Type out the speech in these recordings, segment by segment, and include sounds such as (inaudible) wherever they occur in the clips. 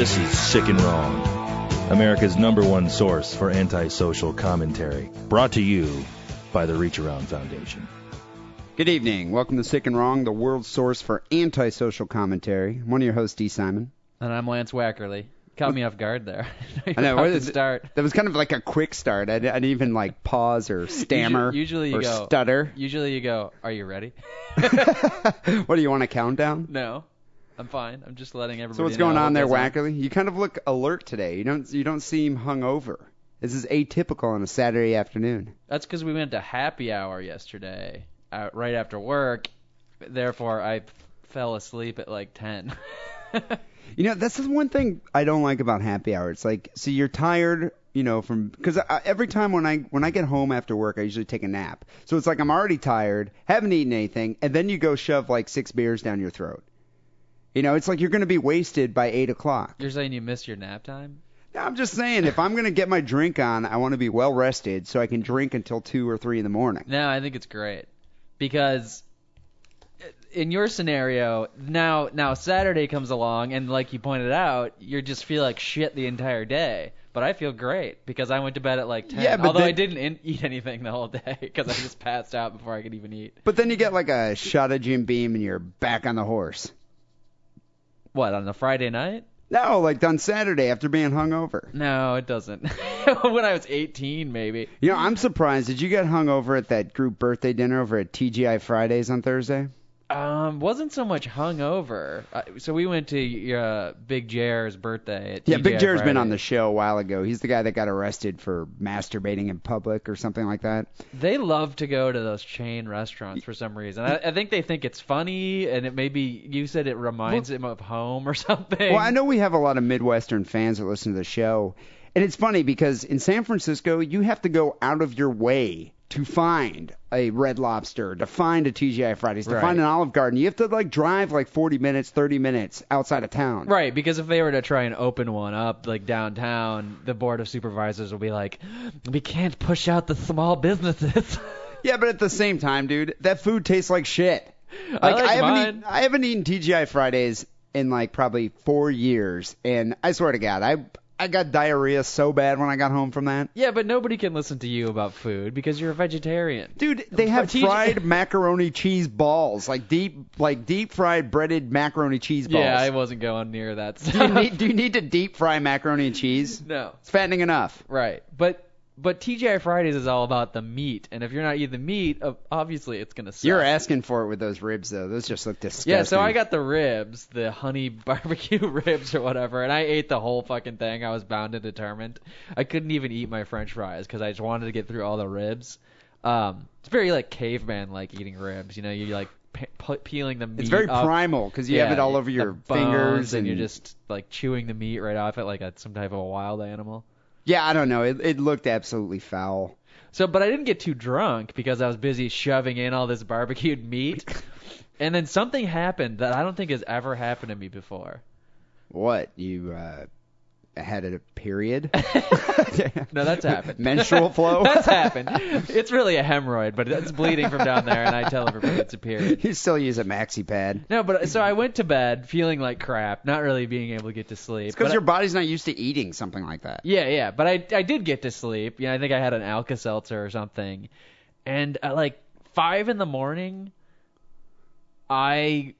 This is Sick and Wrong, America's number one source for antisocial commentary. Brought to you by the Reach Around Foundation. Good evening. Welcome to Sick and Wrong, the world's source for antisocial commentary. I'm one of your hosts, D. Simon. And I'm Lance Wackerly. Caught me off guard there. (laughs) I know. About What to start. That was kind of like a quick start. I, I didn't even like pause or stammer Usually you or go- stutter. Usually you go, "Are you ready?" (laughs) (laughs) what do you want a countdown? no, I'm fine. I'm just letting everybody. Know. So what's going on there, Wackerly? You kind of look alert today. You don't you don't seem hungover. This is atypical on a Saturday afternoon. That's because we went to happy hour yesterday, uh, right after work. Therefore, I fell asleep at like ten. (laughs) You know, that's the one thing I don't like about happy hour. It's like, see, you're tired, you know, from because every time when I when I get home after work, I usually take a nap. So it's like I'm already tired, haven't eaten anything, and then you go shove like six beers down your throat. You know, it's like you're going to be wasted by eight o'clock. You're saying you missed your nap time? Now, I'm just saying, if I'm going to get my drink on, I want to be well rested so I can drink until two or three in the morning. No, I think it's great because in your scenario, now now Saturday comes along and like you pointed out, you just feel like shit the entire day. But I feel great because I went to bed at like 10. Yeah, but Although I didn't in- eat anything the whole day (laughs) because I just passed out before I could even eat. But then you get like a shot of Jim Beam and you're back on the horse. What on the Friday night? No, like on Saturday after being hungover. No, it doesn't. (laughs) when I was 18, maybe. You know, I'm surprised. Did you get hungover at that group birthday dinner over at TGI Fridays on Thursday? Um, wasn't so much hungover. Uh, so we went to uh, Big Jair's birthday at Yeah, Big TGI Jared's been on the show a while ago. He's the guy that got arrested for masturbating in public or something like that. They love to go to those chain restaurants for some reason. I, I think they think it's funny, and it maybe you said it reminds them of home or (laughs) something. Well, I know we have a lot of Midwestern fans that listen to the show. And it's funny because in San Francisco, you have to go out of your way to find a Red Lobster, to find a TGI Fridays, to Right. find an Olive Garden. You have to like drive like 40 minutes, 30 minutes outside of town. Right, because if they were to try and open one up like downtown, the board of supervisors will be like, "We can't push out the small businesses." (laughs) Yeah, but at the same time, dude, that food tastes like shit. Like I like haven't mine. eaten, I haven't eaten TGI Fridays in like probably four years, and I swear to God, I I got diarrhea so bad when I got home from that. yeah, but nobody can listen to you about food because you're a vegetarian. Dude, they have fried macaroni cheese balls, like deep, like deep fried breaded macaroni cheese balls. Yeah, I wasn't going near that do you stuff. need do you need to deep fry macaroni and cheese? (laughs) no. It's fattening enough. Right, but but TGI Fridays is all about the meat, and if you're not eating the meat, obviously it's gonna suck. You're asking for it with those ribs though. Those just look disgusting. Yeah, so I got the ribs, the honey (laughs) barbecue (laughs) ribs or whatever, and I ate the whole fucking thing. I was bound and determined. I couldn't even eat my French fries because I just wanted to get through all the ribs. Um, it's very like caveman like eating ribs. You know, you like pe- pe- peeling the meat. It's very up. primal because you Yeah, have it all over your fingers and you're just like chewing the meat right off it like a, some type of a wild animal. Yeah, I don't know. It, it looked absolutely foul. So, but I didn't get too drunk because I was busy shoving in all this barbecued meat. (laughs) and then something happened that I don't think has ever happened to me before. What you uh, had a period? (laughs) No, that's happened. Menstrual (laughs) flow. that's happened. It's really a hemorrhoid, but it's bleeding from down there, and I tell everybody it's a period. you still use a maxi pad. No, but so I went to bed feeling like crap, not really being able to get to sleep. Because your body's not used to eating something like that. yeah, yeah, but I I did get to sleep. Yeah, I think I had an Alka Seltzer or something, and at like five in the morning, I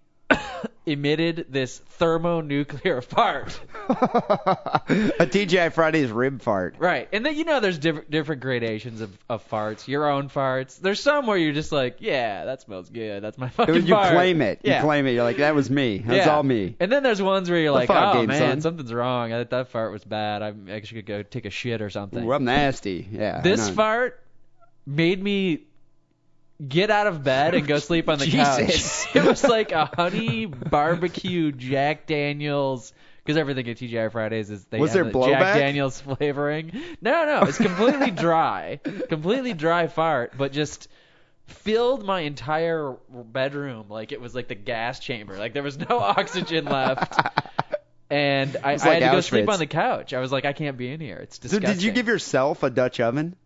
emitted this thermonuclear (laughs) fart. (laughs) a TGI Fridays rib fart. Right, and then you know there's diff- different gradations of, of farts. Your own farts. There's some where you're just like, yeah, that smells good. That's my fucking You fart. claim it. Yeah. You claim it. You're like, that was me. That's yeah. all me. And then there's ones where you're The like, oh game, man, son." something's wrong. I, that fart was bad. I actually could go take a shit or something. Ooh, I'm nasty. Yeah. This fart made me get out of bed and go sleep on the (laughs) Jesus. couch. (laughs) it was like a honey barbecue Jack Daniels. Because everything at TGI Fridays is they Was have there the blowback? Jack Daniels (laughs) flavoring. No, no, it's completely dry, completely dry fart, but just filled my entire bedroom like it was like the gas chamber. Like there was no oxygen left. And I, I like had to go sleep Auschwitz. on the couch. I was like, I can't be in here. It's So disgusting. did you give yourself a Dutch oven?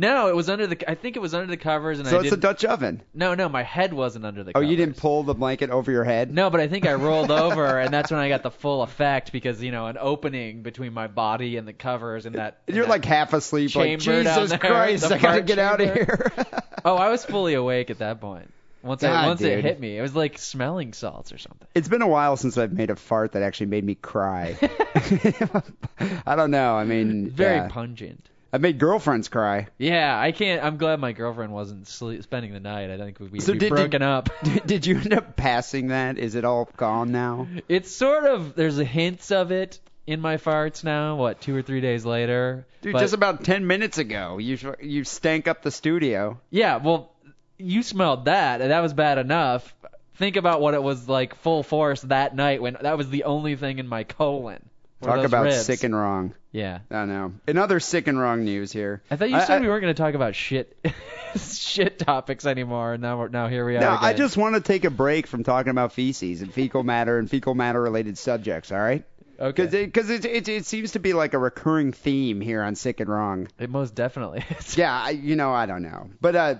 No, it was under the. I think it was under the covers, and So I it's a didn't. Dutch oven. no, no, my head wasn't under the. Oh, covers. you didn't pull the blanket over your head? No, but I think I rolled (laughs) over, and that's when I got the full effect because you know an opening between my body and the covers, and that. You're that- like half asleep, like chamber down Jesus there, Christ, the I gotta fart get out of chamber." here. (laughs) Oh, I was fully awake at that point. Once I, God, once it hit me, it was like smelling salts or something. It's been a while since I've made a fart that actually made me cry. (laughs) I don't know. I mean, Very yeah. pungent. I've made girlfriends cry. Yeah, I can't. I'm glad my girlfriend wasn't sleep, spending the night. I think we'd be, So be did- did- broken up. (laughs) Did, did you end up passing that? Is it all gone now? It's sort of there's a hints of it in my farts now. What two or three days later? Dude, But- just about ten minutes ago, you you stank up the studio. yeah. Well, you smelled that, and that was bad enough. Think about what it was like full force that night when that was the only thing in my colon. Talk about sick and wrong. Yeah. I know. Another sick and wrong news here. I thought you said I- we weren't going to talk about shit (laughs) shit topics anymore. And now we're, now here we are. No, again. I just want to take a break from talking about feces and fecal matter and fecal matter related subjects. All right? okay. Because it, it, it, it seems to be like a recurring theme here on Sick and Wrong. It most definitely is. (laughs) Yeah, I, you know, I don't know. But uh,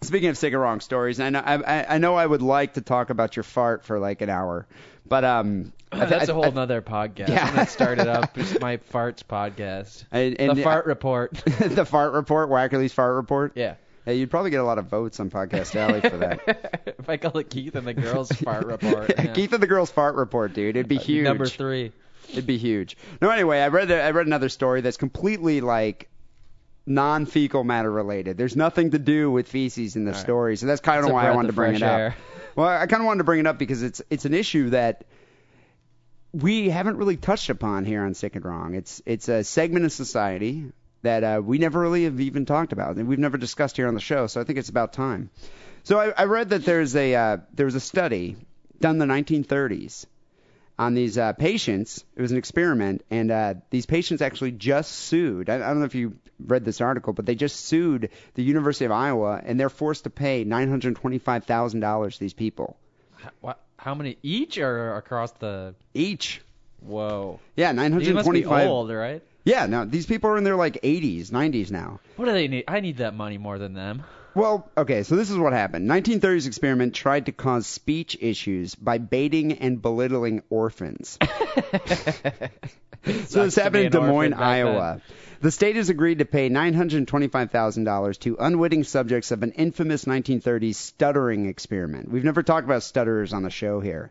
speaking of sick and wrong stories, I know I, I- I know I would like to talk about your fart for like an hour, but um, I- That's a whole I- nother podcast. Yeah. I'm gonna start it up. (laughs) It's my farts podcast. and, and (laughs) the fart report. the fart report, Wackerly's fart report. yeah. Hey, you'd probably get a lot of votes on Podcast Alley for that. (laughs) if I call it Keith and the girls fart report. yeah. Keith and the girls fart report, dude. It'd be Uh, huge. Number three. It'd be huge. No, anyway, I read the, I read another story that's completely like non-fecal matter related. There's nothing to do with feces in the All right. story, so that's kind of why I wanted to bring it fresh up. air. Well, I kind of wanted to bring it up because it's it's an issue that we haven't really touched upon here on Sick and Wrong. It's it's a segment of society that uh, we never really have even talked about, and we've never discussed here on the show. So I think it's about time. So I, I read that there's a uh, there was a study done in the 1930s on these uh, patients. It was an experiment, and uh, these patients actually just sued. I, I don't know if you read this article, but they just sued the University of Iowa, and they're forced to pay nine hundred twenty-five thousand dollars. To these people What? How many each or across the? each. Whoa. Yeah, 925. These must be old, right? Yeah, now these people are in their like 80s, 90s now. What do they need? I need that money more than them. Well, okay, so this is what happened. 1930s experiment tried to cause speech issues by baiting and belittling orphans. (laughs) So this happened in Des Moines, Iowa. The state has agreed to pay $925,000 to unwitting subjects of an infamous 1930s stuttering experiment. We've never talked about stutterers on the show here.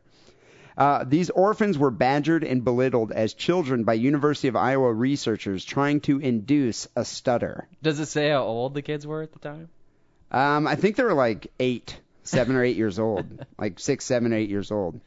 Uh, these orphans were badgered and belittled as children by University of Iowa researchers trying to induce a stutter. Does it say how old the kids were at the time? Um, I think they were like eight, seven or eight years old, (laughs) like six, seven, eight years old.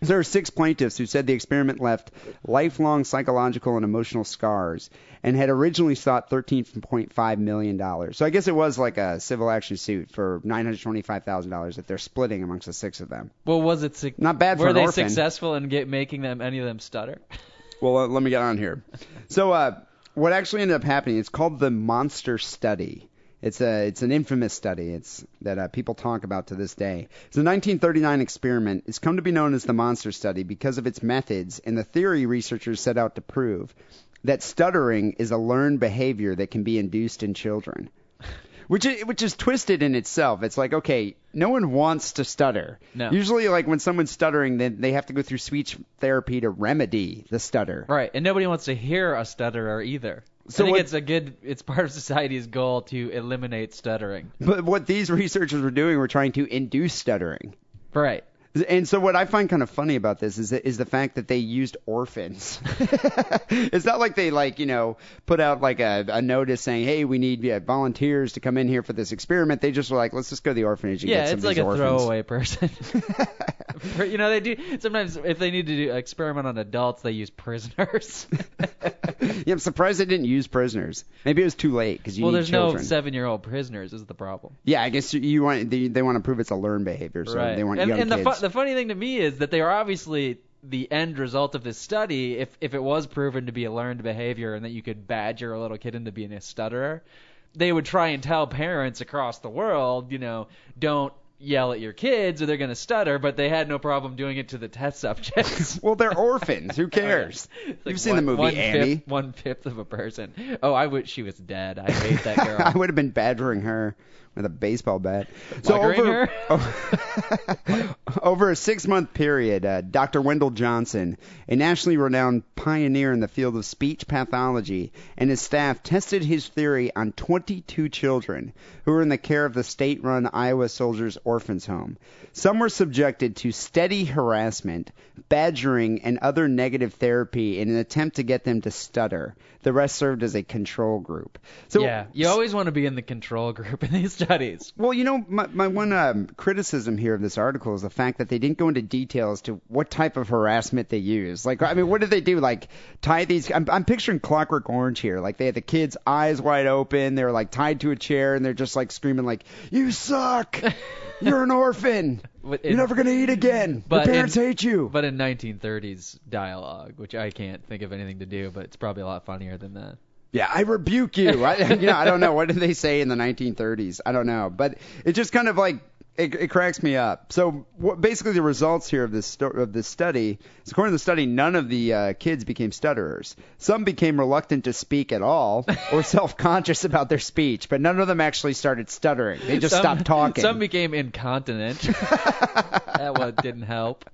There are six plaintiffs who said the experiment left lifelong psychological and emotional scars and had originally sought $13.5 million. So I guess it was like a civil action suit for $925,000 that they're splitting amongst the six of them. Well, was it? Su- Not bad for Were they orphan. successful in get making them any of them stutter? (laughs) Well, uh, let me get on here. So, uh, what actually ended up happening? It's called the Monster Study. It's a it's an infamous study. It's that uh, people talk about to this day. A 1939 experiment. It's come to be known as the Monster Study because of its methods and the theory researchers set out to prove that stuttering is a learned behavior that can be induced in children. Which is, which is twisted in itself. It's like, okay, no one wants to stutter. No. Usually, like when someone's stuttering, then they have to go through speech therapy to remedy the stutter. Right, and nobody wants to hear a stutterer either. So I think what- it's a good. It's part of society's goal to eliminate stuttering. But what these researchers were doing were trying to induce stuttering. Right. And so what I find kind of funny about this is is the fact that they used orphans. (laughs) it's not like they like you know put out like a, a notice saying, hey, we need uh, volunteers to come in here for this experiment. They just were like, let's just go to the orphanage and Yeah, get some it's like a orphans. throwaway person. (laughs) (laughs) You know, they do sometimes if they need to do experiment on adults, they use prisoners. yeah, I'm surprised they didn't use prisoners. Maybe it was too late because you well, need there's children. no seven-year-old prisoners is the problem. yeah, I guess you, you want they, they want to prove it's a learned behavior, so right. they want and young and the kids. fu- the funny thing to me is that they are obviously the end result of this study. If if it was proven to be a learned behavior and that you could badger a little kid into being a stutterer, they would try and tell parents across the world, you know, don't yell at your kids or they're going to stutter, but they had no problem doing it to the test subjects. (laughs) Well, they're orphans. Who (laughs) oh, cares? It's You've seen one- the movie one Annie. Fifth, one fifth of a person. Oh, I wish she was dead. I hate that (laughs) girl. I would have been badgering her with a baseball bat. Buggering over, (laughs) over a six-month period, uh, Dr. Wendell Johnson, a nationally renowned pioneer in the field of speech pathology, and his staff tested his theory on 22 children who were in the care of the state-run Iowa Soldiers Orphans Home. Some were subjected to steady harassment, badgering, and other negative therapy in an attempt to get them to stutter. The rest served as a control group. So yeah, you always want to be in the control group in these studies. well, you know, my, my one um, criticism here of this article is the fact that they didn't go into detail as to what type of harassment they used. Like, I mean, what did they do? Like, tie these? I'm, I'm picturing Clockwork Orange here. Like, they had the kids' eyes wide open. They were like tied to a chair, and they're just like screaming, like, "You suck! You're an orphan! You're never gonna eat again. but Your parents in- hate you." But in 1930s dialogue, which I can't think of anything to do, but it's probably a lot funnier than that. Yeah, I rebuke you. I, (laughs) you know, I don't know what did they say in the 1930s. I don't know, but it just kind of like it, it cracks me up. So what, basically, the results here of this sto- of this study is according to the study, none of the uh, kids became stutterers. Some became reluctant to speak at all (laughs) or self-conscious about their speech, but none of them actually started stuttering. They just some, stopped talking. (laughs) Some became incontinent. (laughs) that one didn't help.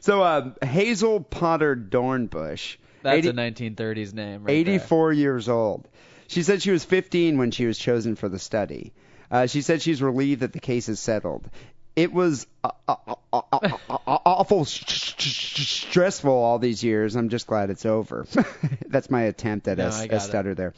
so uh, Hazel Potter Dornbush. That's 80 a 1930s name. Right there. 84 years old. She said she was 15 when she was chosen for the study. Uh, she said she's relieved that the case is settled. It was uh, uh, uh, uh, uh, uh, awful sh- sh- stressful all these years. I'm just glad it's over. (laughs) That's my attempt at No, a, I a got it. stutter there.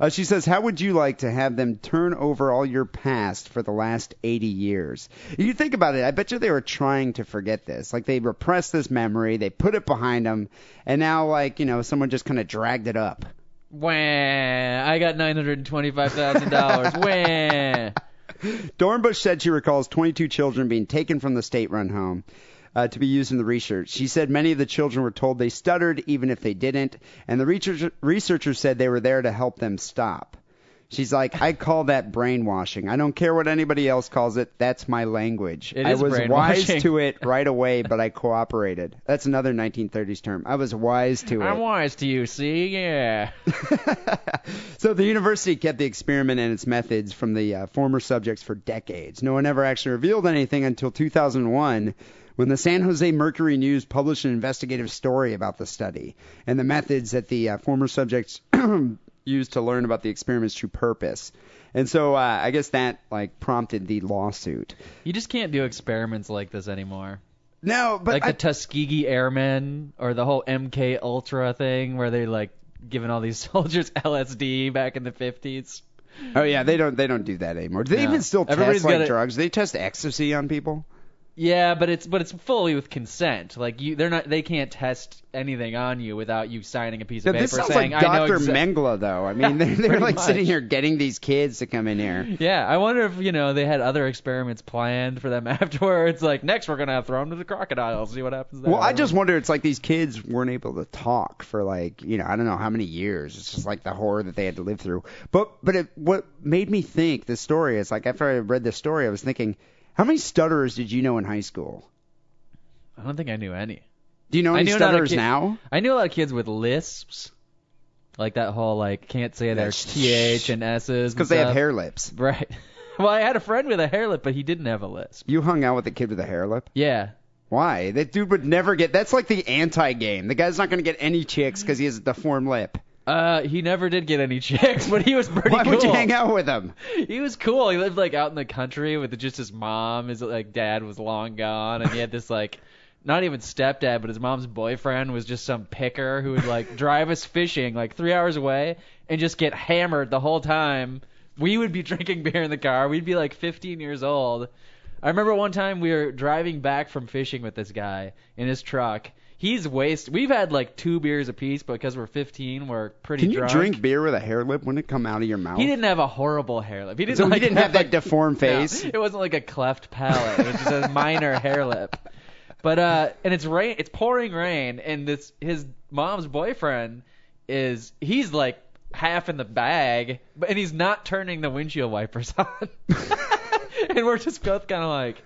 Uh, she says, "How would you like to have them turn over all your past for the last 80 years?" You think about it. I bet you they were trying to forget this. Like they repressed this memory, they put it behind them, and now, like you know, someone just kind of dragged it up. Wah! I got nine hundred and twenty-five thousand dollars. (laughs) Wah! Dornbush said she recalls 22 children being taken from the state-run home uh, to be used in the research. She said many of the children were told they stuttered even if they didn't, and the research- researchers said they were there to help them stop. She's like, I call that brainwashing. I don't care what anybody else calls it. That's my language. It I is was wise brainwashing. to (laughs) it right away, but I cooperated. That's another 1930s term. I was wise to it. I'm wise to you. See, yeah. (laughs) so the university kept the experiment and its methods from the uh, former subjects for decades. No one ever actually revealed anything until 2001 when the San Jose Mercury News published an investigative story about the study and the methods that the uh, former subjects (clears throat) used to learn about the experiment's true purpose. And so uh, I guess that like prompted the lawsuit. You just can't do experiments like this anymore. No, but like I, the Tuskegee Airmen or the whole MK Ultra thing, where they like giving all these (laughs) soldiers LSD back in the 50s. oh yeah, they don't they don't do that anymore. Do they No. even still test Everybody's like gotta- drugs? They test ecstasy on people? Yeah, but it's but it's fully with consent. Like you, they're not. They can't test anything on you without you signing a piece of paper this sounds saying, like "I know Dr. exa- Mengele, though. I mean, (laughs) they're, they're like sitting here getting these kids to come in here. Yeah, I wonder if you know they had other experiments planned for them (laughs) afterwards. Like next, we're gonna throw them to the crocodiles, and see what happens there. Well, I just wonder. It's like these kids weren't able to talk for like you know I don't know how many years. It's just like the horror that they had to live through. But but it, what made me think this story is like after I read this story, I was thinking, how many stutterers did you know in high school? I don't think I knew any. Do you know I any knew stutterers kid- now? I knew a lot of kids with lisps, like that whole like can't say their That's- th and s's Because (laughs) they have hare lips. Right. (laughs) Well, I had a friend with a hare lip, but he didn't have a lisp. You hung out with a kid with a hare lip. Yeah. Why? That dude would never get. That's like the anti-game. The guy's not going to get any chicks because he has a deformed lip. Uh, he never did get any (laughs) chicks, but he was pretty Why cool. would you hang out with him? He was cool. He lived like out in the country with just his mom. His like dad was long gone, and he had this like not even stepdad, but his mom's boyfriend was just some picker who would like drive us fishing like three hours away and just get hammered the whole time. We would be (laughs) drinking beer in the car. We'd be like 15 years old. I remember one time we were driving back from fishing with this guy in his truck. He's wasted. We've had like two beers apiece, but because we're 15, we're pretty Can you drunk. drink beer with a hare lip? Wouldn't it come out of your mouth? He didn't have a horrible hare lip. He didn't So he didn't have that like, deformed face? No, it wasn't like a cleft palate. It was just a minor (laughs) hare lip. But uh, and it's rain. It's pouring rain, and this his mom's boyfriend is he's like half in the bag, but and he's not turning the windshield wipers (laughs) on. (laughs) and we're just both kind of like,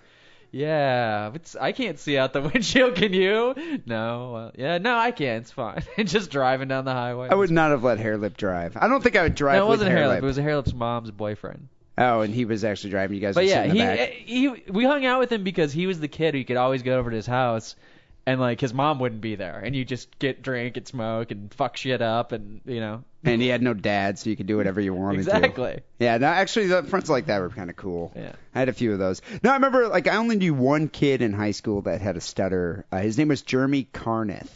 yeah, but I can't see out the (laughs) windshield. Can you? No. Well, yeah, no, I can. It's fine. (laughs) Just driving down the highway. I would not have let Harelip drive. I don't think I would drive No, it wasn't Harelip. Harelip. It was Harelip's mom's boyfriend. Oh, and he was actually driving. You guys But were yeah, in the back. he he we hung out with him because he was the kid who could always go over to his house, and like his mom wouldn't be there, and you just get drink and smoke and fuck shit up, and you know. and he had no dad, so you could do whatever you wanted to. Exactly. Yeah, no, actually, the friends like that were kind of cool. Yeah. I had a few of those. No, I remember, like, I only knew one kid in high school that had a stutter. Uh, his name was Jeremy Carneth.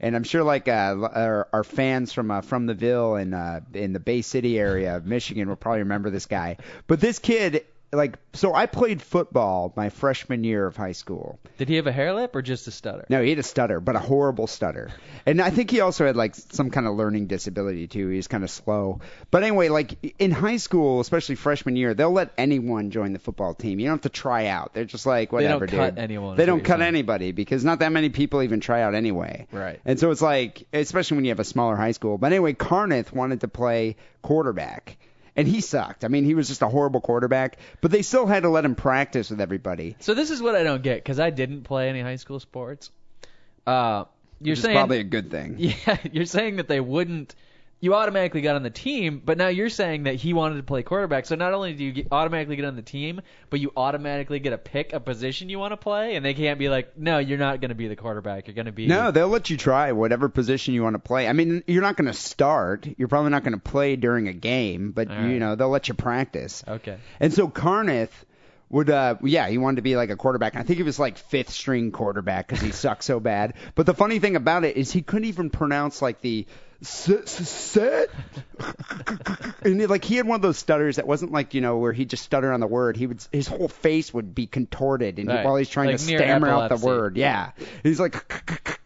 And I'm sure, like, uh, l- our, our fans from uh, from the Ville and uh, in the Bay City area of Michigan will probably remember this guy. But this kid, like, so I played football my freshman year of high school. Did he have a hare lip or just a stutter? No, he had a stutter, but a horrible stutter. And I think he also had like some kind of learning disability too. He was kind of slow. But anyway, like in high school, especially freshman year, they'll let anyone join the football team. You don't have to try out. They're just like whatever, They don't cut anyone, They don't cut saying. anybody because not that many people even try out anyway. Right. And so it's like, especially when you have a smaller high school. But anyway, Carneth wanted to play quarterback. And he sucked. I mean, he was just a horrible quarterback, but they still had to let him practice with everybody. So this is what I don't get because I didn't play any high school sports. Uh, you're which saying probably a good thing. (laughs) Yeah, you're saying that they wouldn't. You automatically got on the team, but now you're saying that he wanted to play quarterback. So not only do you get, automatically get on the team, but you automatically get to pick a position you want to play, and they can't be like, no, you're not going to be the quarterback. You're going to be No, they'll let you try whatever position you want to play. I mean, you're not going to start. You're probably not going to play during a game, but All you know they'll let you practice. Okay. And so Carneth would, uh, yeah, he wanted to be like a quarterback. I think he was like fifth string quarterback because he (laughs) sucked so bad. But the funny thing about it is he couldn't even pronounce like the set. (laughs) and he, like he had one of those stutters that wasn't like you know where he just stuttered on the word. He would his whole face would be contorted and he- while he's trying Like to stammer out the word. Yeah, he's like. (laughs)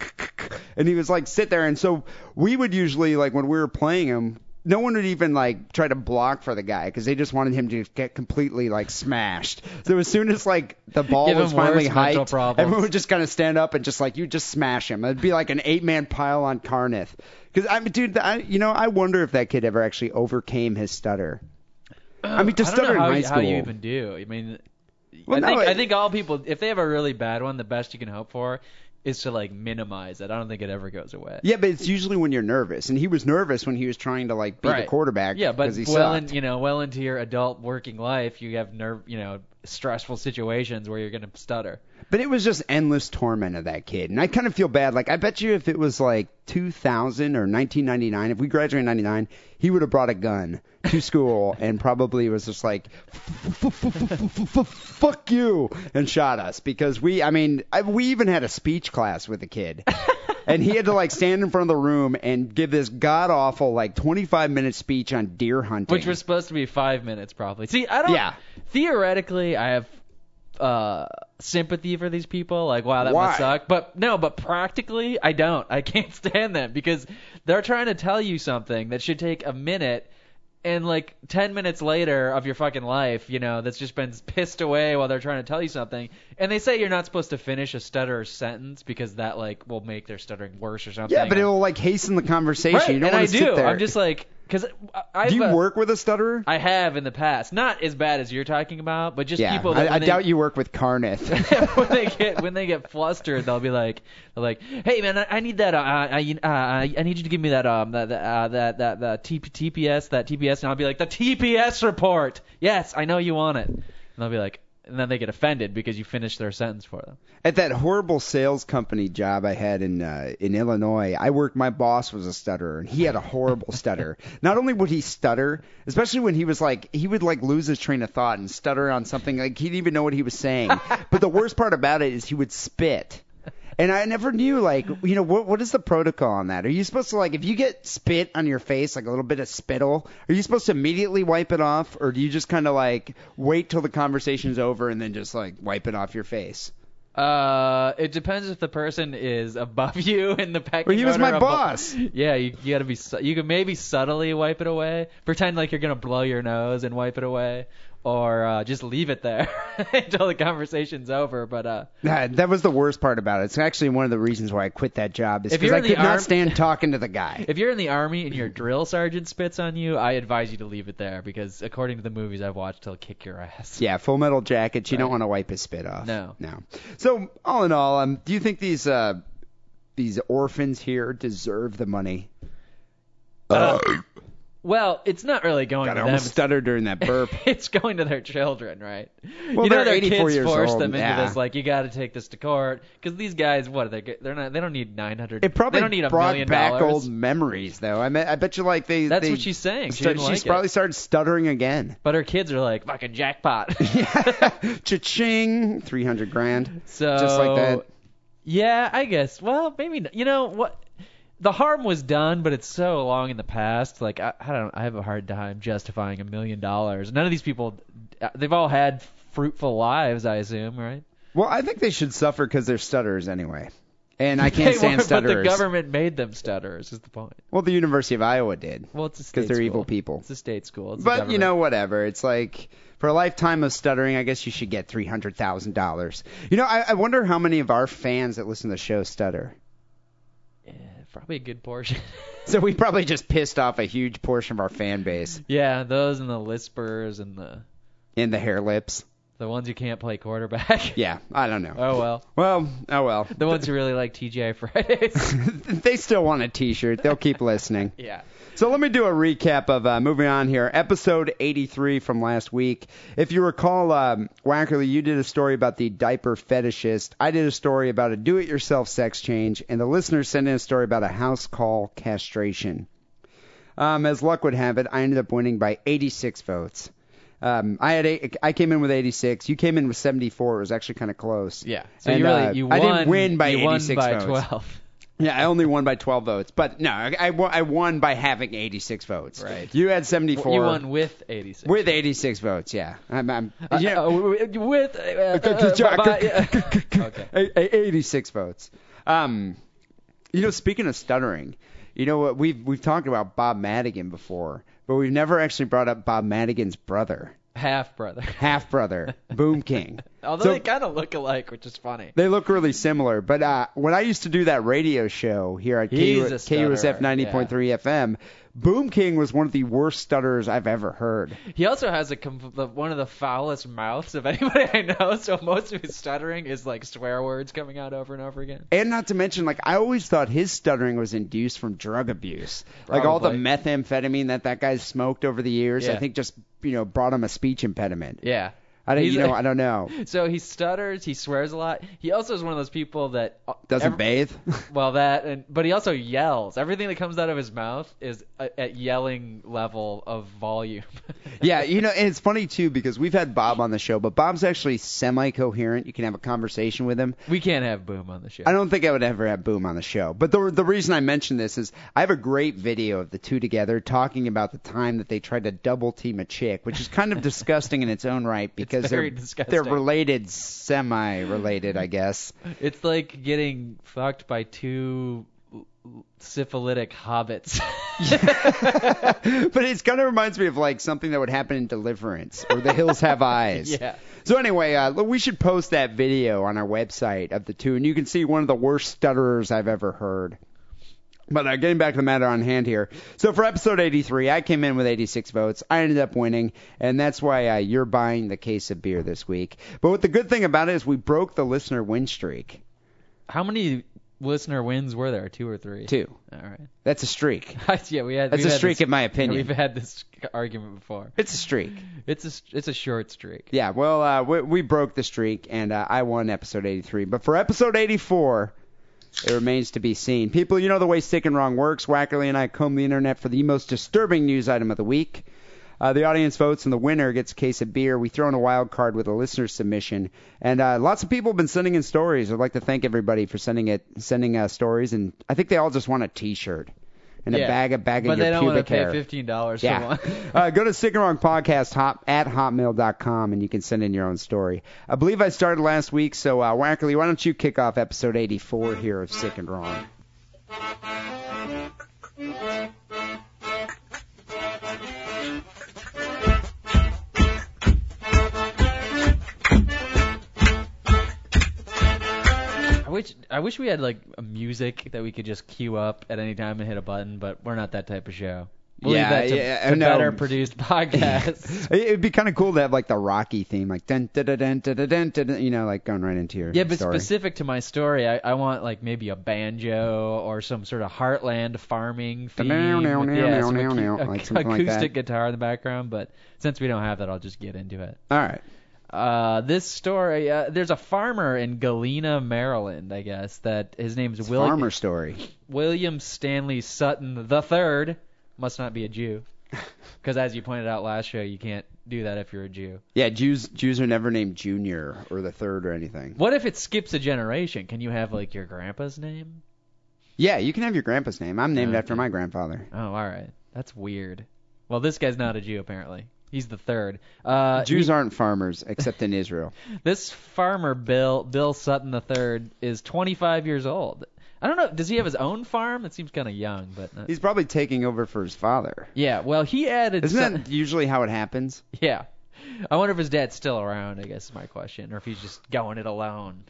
And he was like sit there, and so we would usually like when we were playing him, no one would even like try to block for the guy because they just wanted him to get completely like smashed. So as soon as like the ball was finally hyped, everyone would just kind of stand up and just like you just smash him. It'd be like an eight man pile on Carneth. Because I mean, dude, I, you know, I wonder if that kid ever actually overcame his stutter. I mean, to I don't stutter know how, in high school. how you even do. I mean, Well, I no, think it- I think all people, if they have a really bad one, the best you can hope for is to like minimize it. I don't think it ever goes away. Yeah, but it's usually when you're nervous, and he was nervous when he was trying to like be right. the quarterback. Yeah, but he well, sucked. in, you know, well into your adult working life, you have nerve, you know, stressful situations where you're gonna stutter. But it was just endless torment of that kid, and I kind of feel bad. Like I bet you if it was like 2000 or 1999, if we graduated in 99, he would have brought a gun to school (laughs) and probably was just like, "Fuck you," and shot us because we. I mean, we even had a speech class with the kid. (laughs) And he had to like stand in front of the room and give this god awful like 25 minute speech on deer hunting. Which was supposed to be five minutes, probably. See, I don't. Yeah. Theoretically, I have uh sympathy for these people. Like, wow, that Why? must suck. But no, but practically, I don't. I can't (laughs) stand them because they're trying to tell you something that should take a minute. And like ten minutes later of your fucking life, you know, that's just been pissed away while they're trying to tell you something. And they say you're not supposed to finish a stutter sentence because that like will make their stuttering worse or something. yeah, but it will like hasten the conversation. right, you don't and I want to do. sit there. I'm just like, because I've Do you uh, work with a stutterer? I have in the past, not as bad as you're talking about, but just yeah, people that I, I they, doubt you work with Carneth. (laughs) when they get when they get flustered, they'll be like, they're like, hey man, I, I need that, uh, I, uh, I I need you to give me that um that that uh, that that, that TP, TPS that TPS, and I'll be like the TPS report. Yes, I know you want it, and they'll be like, and then they get offended because you finished their sentence for them. At that horrible sales company job I had in uh, in Illinois, I worked. My boss was a stutterer, and he had a horrible stutter. (laughs) Not only would he stutter, especially when he was like, he would like lose his train of thought and stutter on something like he didn't even know what he was saying. (laughs) but the worst part about it is he would spit. And I never knew, like, you know, what what is the protocol on that? Are you supposed to, like, if you get spit on your face, like a little bit of spittle, are you supposed to immediately wipe it off, or do you just kind of like wait till the conversation's over and then just like wipe it off your face? Uh, it depends if the person is above (laughs) you in the pecking order. Well, he was order my abo- boss. (laughs) Yeah, you, you gotta be. You can maybe subtly wipe it away. Pretend like you're gonna blow your nose and wipe it away, or uh, just leave it there (laughs) until the conversation's over. But uh, That, that was the worst part about it. It's actually one of the reasons why I quit that job. Is If because you're I in the could not arm- stand talking to the guy. (laughs) if you're in the army and your drill sergeant spits on you, I advise you to leave it there because according to the movies I've watched, he'll kick your ass. Yeah, Full Metal Jacket. You don't want to wipe his spit off. No. no. So all in all, um, do you think these uh, these orphans here deserve the money? Uh, well, it's not really going God, I to them. almost stuttered during that burp. (laughs) it's going to their children, right? Well, you know they're their 84 kids years force old, them into yeah. this, like you got to take this to court, because these guys, what are they? They're not. They don't need nine hundred. It probably they don't need a brought million back dollars. old memories, though. I, mean, I bet you like they. That's they what she's saying. She didn't she's like probably it. started stuttering again. But her kids are like fucking jackpot. (laughs) (laughs) Cha-ching, three hundred grand. So Just like that. Yeah, I guess. Well, maybe you know what. The harm was done, but it's so long in the past. Like I, I don't. I have a hard time justifying a million dollars. None of these people. They've all had fruitful lives, I assume, right? Well, I think they should suffer because they're stutterers anyway. And I (laughs) can't stand were, But the government made them stutterers. Is the point? Well, the University of Iowa did. Well, it's a state Because they're school. evil people. It's a state school. It's But you know, whatever. It's like for a lifetime of stuttering, I guess you should get three hundred thousand dollars. You know, I, I wonder how many of our fans that listen to the show stutter. Yeah, probably a good portion. (laughs) So we probably just pissed off a huge portion of our fan base yeah, those and the lispers and the in the hare lips. the ones who can't play quarterback. (laughs) Yeah, I don't know. Oh well. Well, oh well. The ones who really like TGI Fridays. (laughs) they still want a T-shirt. They'll keep listening. yeah. So let me do a recap of uh, moving on here. Episode 83 from last week. If you recall, um, Wackerly, you did a story about the diaper fetishist. I did a story about a do-it-yourself sex change, and the listeners sent in a story about a house call castration. Um, as luck would have it, I ended up winning by 86 votes. Um, I had eight, I came in with 86. You came in with 74. It was actually kind of close. Yeah. So And, you really uh, you won. I didn't win by you 86 won by votes. 12. Yeah, I only won by 12 votes, but no, I, I, won- I won by having 86 votes. Right. You had 74. You won with 86. with 86 votes. Yeah. I'm, I'm Uh, yeah. uh, with uh, uh, by- okay. A- a- 86 votes. Um, you know, speaking of stuttering, you know what? We've we've talked about Bob Madigan before, but we've never actually brought up Bob Madigan's brother, Half brother. (laughs) half brother, Boom King. (laughs) Although So- they kind of look alike, which is funny. They look really similar, but uh, when I used to do that radio show here at KU, KUSF stutterer, 90.3 FM, Boom King was one of the worst stutterers I've ever heard. He also has a one of the foulest mouths of (laughs) anybody I know. So most of his stuttering is like swear words coming out over and over again. And not to mention, like I always thought his stuttering was induced from drug abuse, like all the methamphetamine that that guy smoked over the years. I think just you know brought him a speech impediment. Yeah. I don't, you know, I don't know. (laughs) So he stutters. He swears a lot. He also is one of those people that uh, Doesn't ev- bathe. (laughs) Well, that and but he also yells. Everything that comes out of his mouth is a, at yelling level of volume. (laughs) yeah, you know, and it's funny too because we've had Bob on the show, but Bob's actually semi-coherent. You can have a conversation with him. we can't have Boom on the show. I don't think I would ever have Boom on the show. But the the reason I mention this is I have a great video of the two together talking about the time that they tried to double team a chick, which is kind of disgusting in its own right because very they're disgusting. they're related, semi-related, I guess. It's like getting fucked by two syphilitic hobbits. (laughs) but it kind of reminds me of like something that would happen in Deliverance or The Hills Have Eyes. (laughs) yeah. So anyway, uh, look, we should post that video on our website of the two, and you can see one of the worst stutterers I've ever heard. But uh, getting back to the matter on hand here. So for episode 83, I came in with 86 votes. I ended up winning, and that's why uh, you're buying the case of beer this week. But what the good thing about it is we broke the listener win streak. How many listener wins were there? Two or three? Two. All right. That's a streak. (laughs) yeah, we had. That's a had streak this- in my opinion. We've had this argument before. It's a streak. It's a it's a short streak. Yeah, well, uh, we, we broke the streak, and uh, I won episode 83. But for episode 84, it remains to be seen. People, you know the way Sick and Wrong works. Wackerly and I comb the internet for the most disturbing news item of the week. Uh, the audience votes, and the winner gets a case of beer. We throw in a wild card with a listener submission, and uh, lots of people have been sending in stories. I'd like to thank everybody for sending it, sending uh, stories, and I think they all just want a T-shirt and a bag of bag of But your they don't want to pubic pay hair. fifteen dollars for one. (laughs) uh, go to Sick and Wrong Podcast hop, at hotmail.com and you can send in your own story. I believe I started last week, so uh, Wackerly, why don't you kick off episode 84 here of Sick and Wrong? Wish I wish we had like a music that we could just cue up at any time and hit a button, but we're not that type of show. We'll Yeah, that to, yeah, to no. better produced (laughs) podcasts. (laughs) It- It'd be kind of cool to have like the Rocky theme, like dun dun dun dun dun dun, dun, you know, like going right into your yeah, but story. specific to my story, I, I want like maybe a banjo or some sort of heartland farming theme. Now, now, with- now, yeah, now, now, now, ac- like (laughs) something like acoustic guitar in the background. But since we don't have that, I'll just get into it. All right. Uh, this story, uh, there's a farmer in Galena, Maryland, I guess, that his name's It's William. farmer story. William Stanley Sutton the Third. Must not be a Jew, (laughs) because as you pointed out last show, you can't do that if you're a Jew. Yeah, Jews Jews are never named Junior or the third or anything. What if it skips a generation? Can you have like your grandpa's name? Yeah, you can have your grandpa's name. I'm named Okay. after my grandfather. Oh, all right. That's weird. Well, this guy's not a Jew apparently. He's the third. Uh, Jews he- aren't farmers except in Israel. (laughs) This farmer Bill Bill Sutton the Third is 25 years old. I don't know. Does he have his own farm? It seems kind of young, but not... He's probably taking over for his father. yeah. Well, he added. Isn't some- that (laughs) usually how it happens? Yeah. I wonder if his dad's still around. I guess is my question, or if he's just going it alone.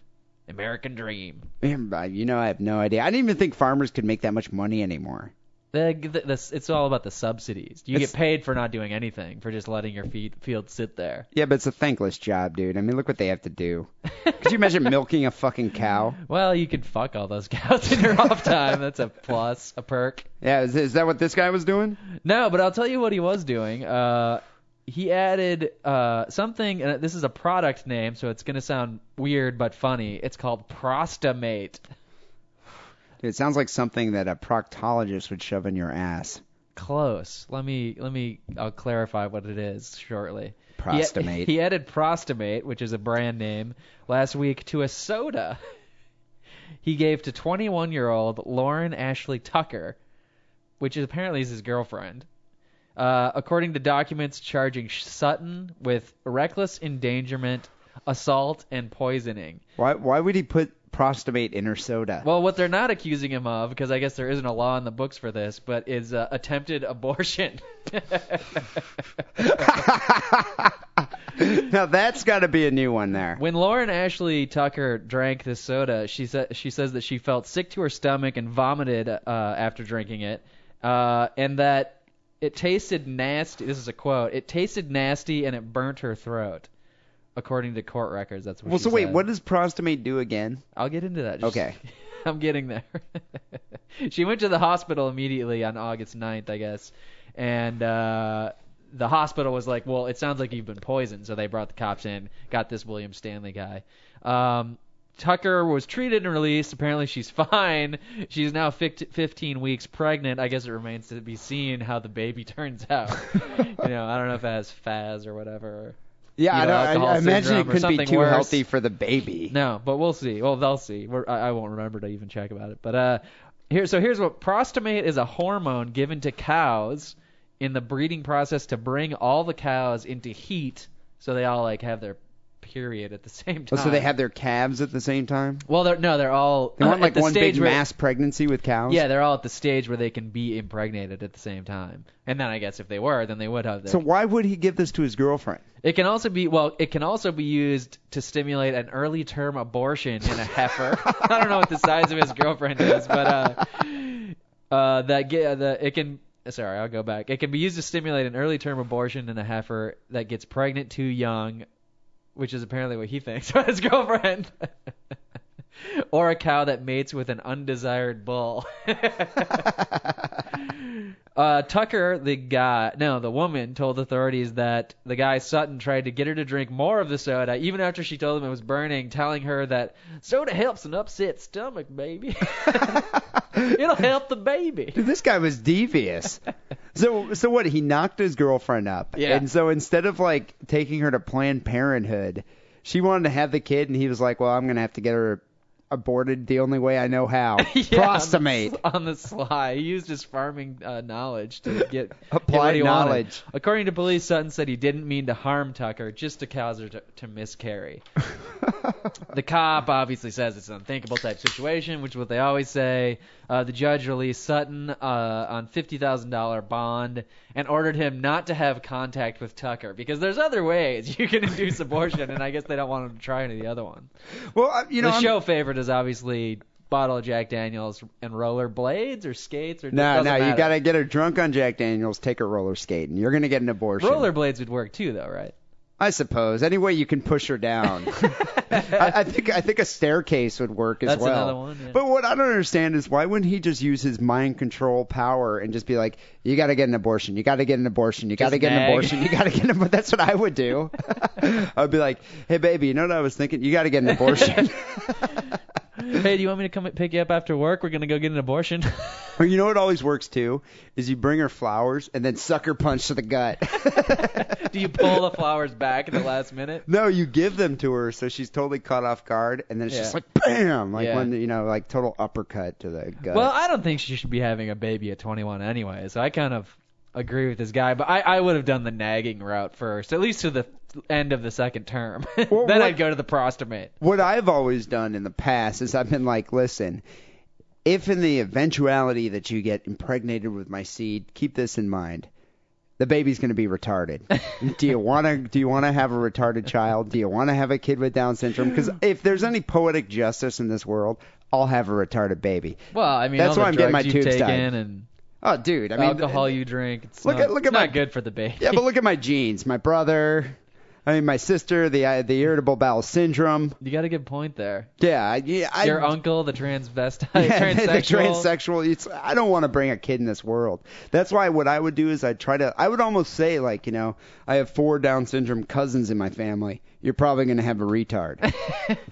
American dream. You know, I have no idea. I didn't even think farmers could make that much money anymore. The, the, the, it's all about the subsidies. You It's- get paid for not doing anything, for just letting your feed, field sit there. Yeah, but it's a thankless job, dude. I mean, look what they have to do. Could you imagine milking a fucking cow? (laughs) Well, you could fuck all those cows in your off time. That's a plus, a perk. Yeah, is, is that what this guy was doing? No, but I'll tell you what he was doing. Uh, he added uh, something, and this is a product name, so it's gonna sound weird but funny. It's called Prostamate. Dude, it sounds like something that a proctologist would shove in your ass. Close. Let me let me. I'll clarify what it is shortly. He, he added Prostamate, which is a brand name, last week to a soda. (laughs) He gave to 21-year-old Lauren Ashley Tucker, which is apparently is his girlfriend. Uh, according to documents charging Sutton with reckless endangerment, assault, and poisoning. Why why would he put prostamate in her soda? Well, what they're not accusing him of, because I guess there isn't a law in the books for this, but is uh, attempted abortion. (laughs) now that's got to be a new one there. When Lauren Ashley Tucker drank this soda, she said she says that she felt sick to her stomach and vomited uh, after drinking it, uh, and that it tasted nasty. This is a quote. It tasted nasty and it burnt her throat, according to court records. That's what. She Well, she so wait, said. what does prostamate do again? I'll get into that. Just- Okay. (laughs) I'm getting there. (laughs) she went to the hospital immediately on August 9th, I guess, and uh, the hospital was like, "Well, it sounds like you've been poisoned," so they brought the cops in, got this William Stanley guy. Um, Tucker was treated and released. Apparently, she's (laughs) fine. She's now fic- 15 weeks pregnant. I guess it remains to be seen how the baby turns out. you know, I don't know if it has Faz or whatever. Yeah, You I, know, I, I imagine it couldn't be too worse. healthy for the baby. No, but we'll see. Well, they'll see. We're, I, I won't remember to even check about it. But uh, here, so here's what prostamate is: a hormone given to cows in the breeding process to bring all the cows into heat, so they all like have their period at the (laughs) same Oh, time. so they have their calves at the same time. Well, they're no, they're all They want at like the one stage big where, mass pregnancy with cows. Yeah, they're all at the stage where they can be impregnated at the same time. And then I guess if they were, then they would have their So why would he give this to his girlfriend? It can also be well. It can also be used to stimulate an early term abortion in a heifer. (laughs) I don't know what the size of his girlfriend is, but uh, uh, that ge- the it can. Sorry, I'll go back. It can be used to stimulate an early term abortion in a heifer that gets pregnant too young, which is apparently what he thinks (laughs) about his girlfriend. (laughs) (laughs) or a cow that mates with an undesired bull. (laughs) Uh, Tucker, the guy, no, the woman, told authorities that the guy Sutton tried to get her to drink more of the soda, even after she told him it was burning, telling her that soda helps an upset stomach, baby. (laughs) It'll help the baby. Dude, this guy was devious. so so what? He knocked his girlfriend up. Yeah. And so instead of like taking her to Planned Parenthood, she wanted to have the kid, and he was like, "Well, I'm gonna have to get her aborted the only way I know how. (laughs) Yeah, Prostamate. (laughs) on the sly. He used his farming uh, knowledge to get (laughs) get Applied wanted. knowledge. According to police, Sutton said he didn't mean to harm Tucker, just to cause her to, to miscarry. the cop obviously says it's an unthinkable type situation, which is what they always say. Uh, the judge released Sutton uh, on $50,000 bond and ordered him not to have contact with Tucker because there's other ways you can induce abortion, and I guess they don't want him to try any of the other one. well, uh, you know, the I'm- show favored is obviously bottle of Jack Daniels and roller blades or skates or No, no, you gotta get her drunk on Jack Daniels, take her roller skating. You're gonna get an abortion. roller blades would work too, though, right? I suppose. Any way you can push her down. (laughs) I, I think I think a staircase would work as That's well. another one, yeah. But what I don't understand is why wouldn't he just use his mind control power and just be like, "You got to get an abortion. You got to get an abortion. You got to get an abortion. You got to get an." abortion." (laughs) That's what I would do. (laughs) I'd be like, "Hey, baby, you know what I was thinking? You got to get an abortion." (laughs) hey, do you want me to come pick you up after work? We're gonna go get an abortion. or (laughs) you know what always works too is you bring her flowers and then sucker punch to the gut. (laughs) do you pull the flowers back at the last minute? No, you give them to her so she's totally caught off guard, and then it's just like bam, like Yeah. when you know, like total uppercut to the gut. Well, I don't think she should be having a baby at 21 anyway, so I kind of agree with this guy. But I, I would have done the nagging route first, at least to the end of the second term. (laughs) Then what- I'd go to the prostamate. what I've always done in the past is I've been like, listen, if in the eventuality that you get impregnated with my seed, keep this in mind. The baby's going to be retarded. (laughs) do you want to do you want to have a retarded child? Do you want to have a kid with Down syndrome? Because if there's any poetic justice in this world, I'll have a retarded baby. Well, I mean, That's why I'm getting my tubes taken tied. and Oh, dude, I mean, alcohol you drink. It's look not, at- look it's at my- good for the baby. Yeah, but look at my genes. My brother, I mean, my sister, the uh, the irritable bowel syndrome. you got a good point there. Yeah, I- yeah. I, Your uncle, the transvestite, (laughs) yeah, transsexual. the transsexual. It's, I don't want to bring a kid in this world. That's why what I would do is I'd try to. I would almost say like, you know, I have four Down syndrome cousins in my family. You're probably going to have a retard. (laughs)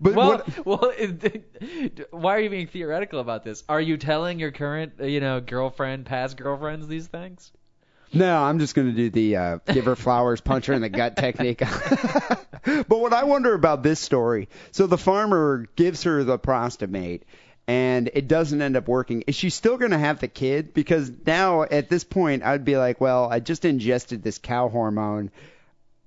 But well, what, well, (laughs) why are you being theoretical about this? Are you telling your current, you know, girlfriend, past girlfriends these things? No, I'm just going to do the uh, give her flowers, punch her in the gut technique. (laughs) but what I wonder about this story, so the farmer gives her the prostamate, and it doesn't end up working. Is she still going to have the kid? Because now at this point, I'd be like, well, I just ingested this cow hormone.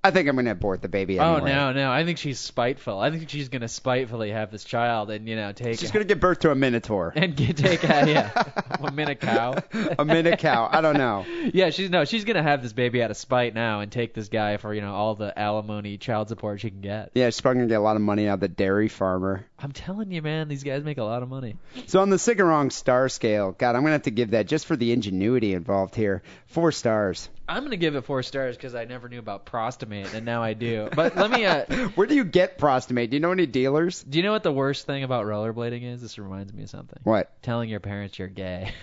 I think I'm going to abort the baby oh, anyway. Oh no, no! I think she's spiteful. I think she's gonna spitefully have this child and you know take She's going to give birth to a minotaur, (laughs) and get, take a yeah, (laughs) a minute cow. a mini cow. I don't know. (laughs) Yeah, she's no, she's gonna have this baby out of spite now and take this guy for you know all the alimony, child support she can get. Yeah, she's probably going to get a lot of money out of the dairy farmer. I'm telling you, man, these guys make a lot of money. So on the sick wrong star scale, God, I'm gonna have to give that just for the ingenuity involved here. Four stars. I'm gonna give it four stars because I never knew about prostamate and now I do. But let me. Uh, (laughs) Where do you get prostamate? Do you know any dealers? do you know what the worst thing about rollerblading is? This reminds me of something. What? Telling your parents you're gay. (laughs)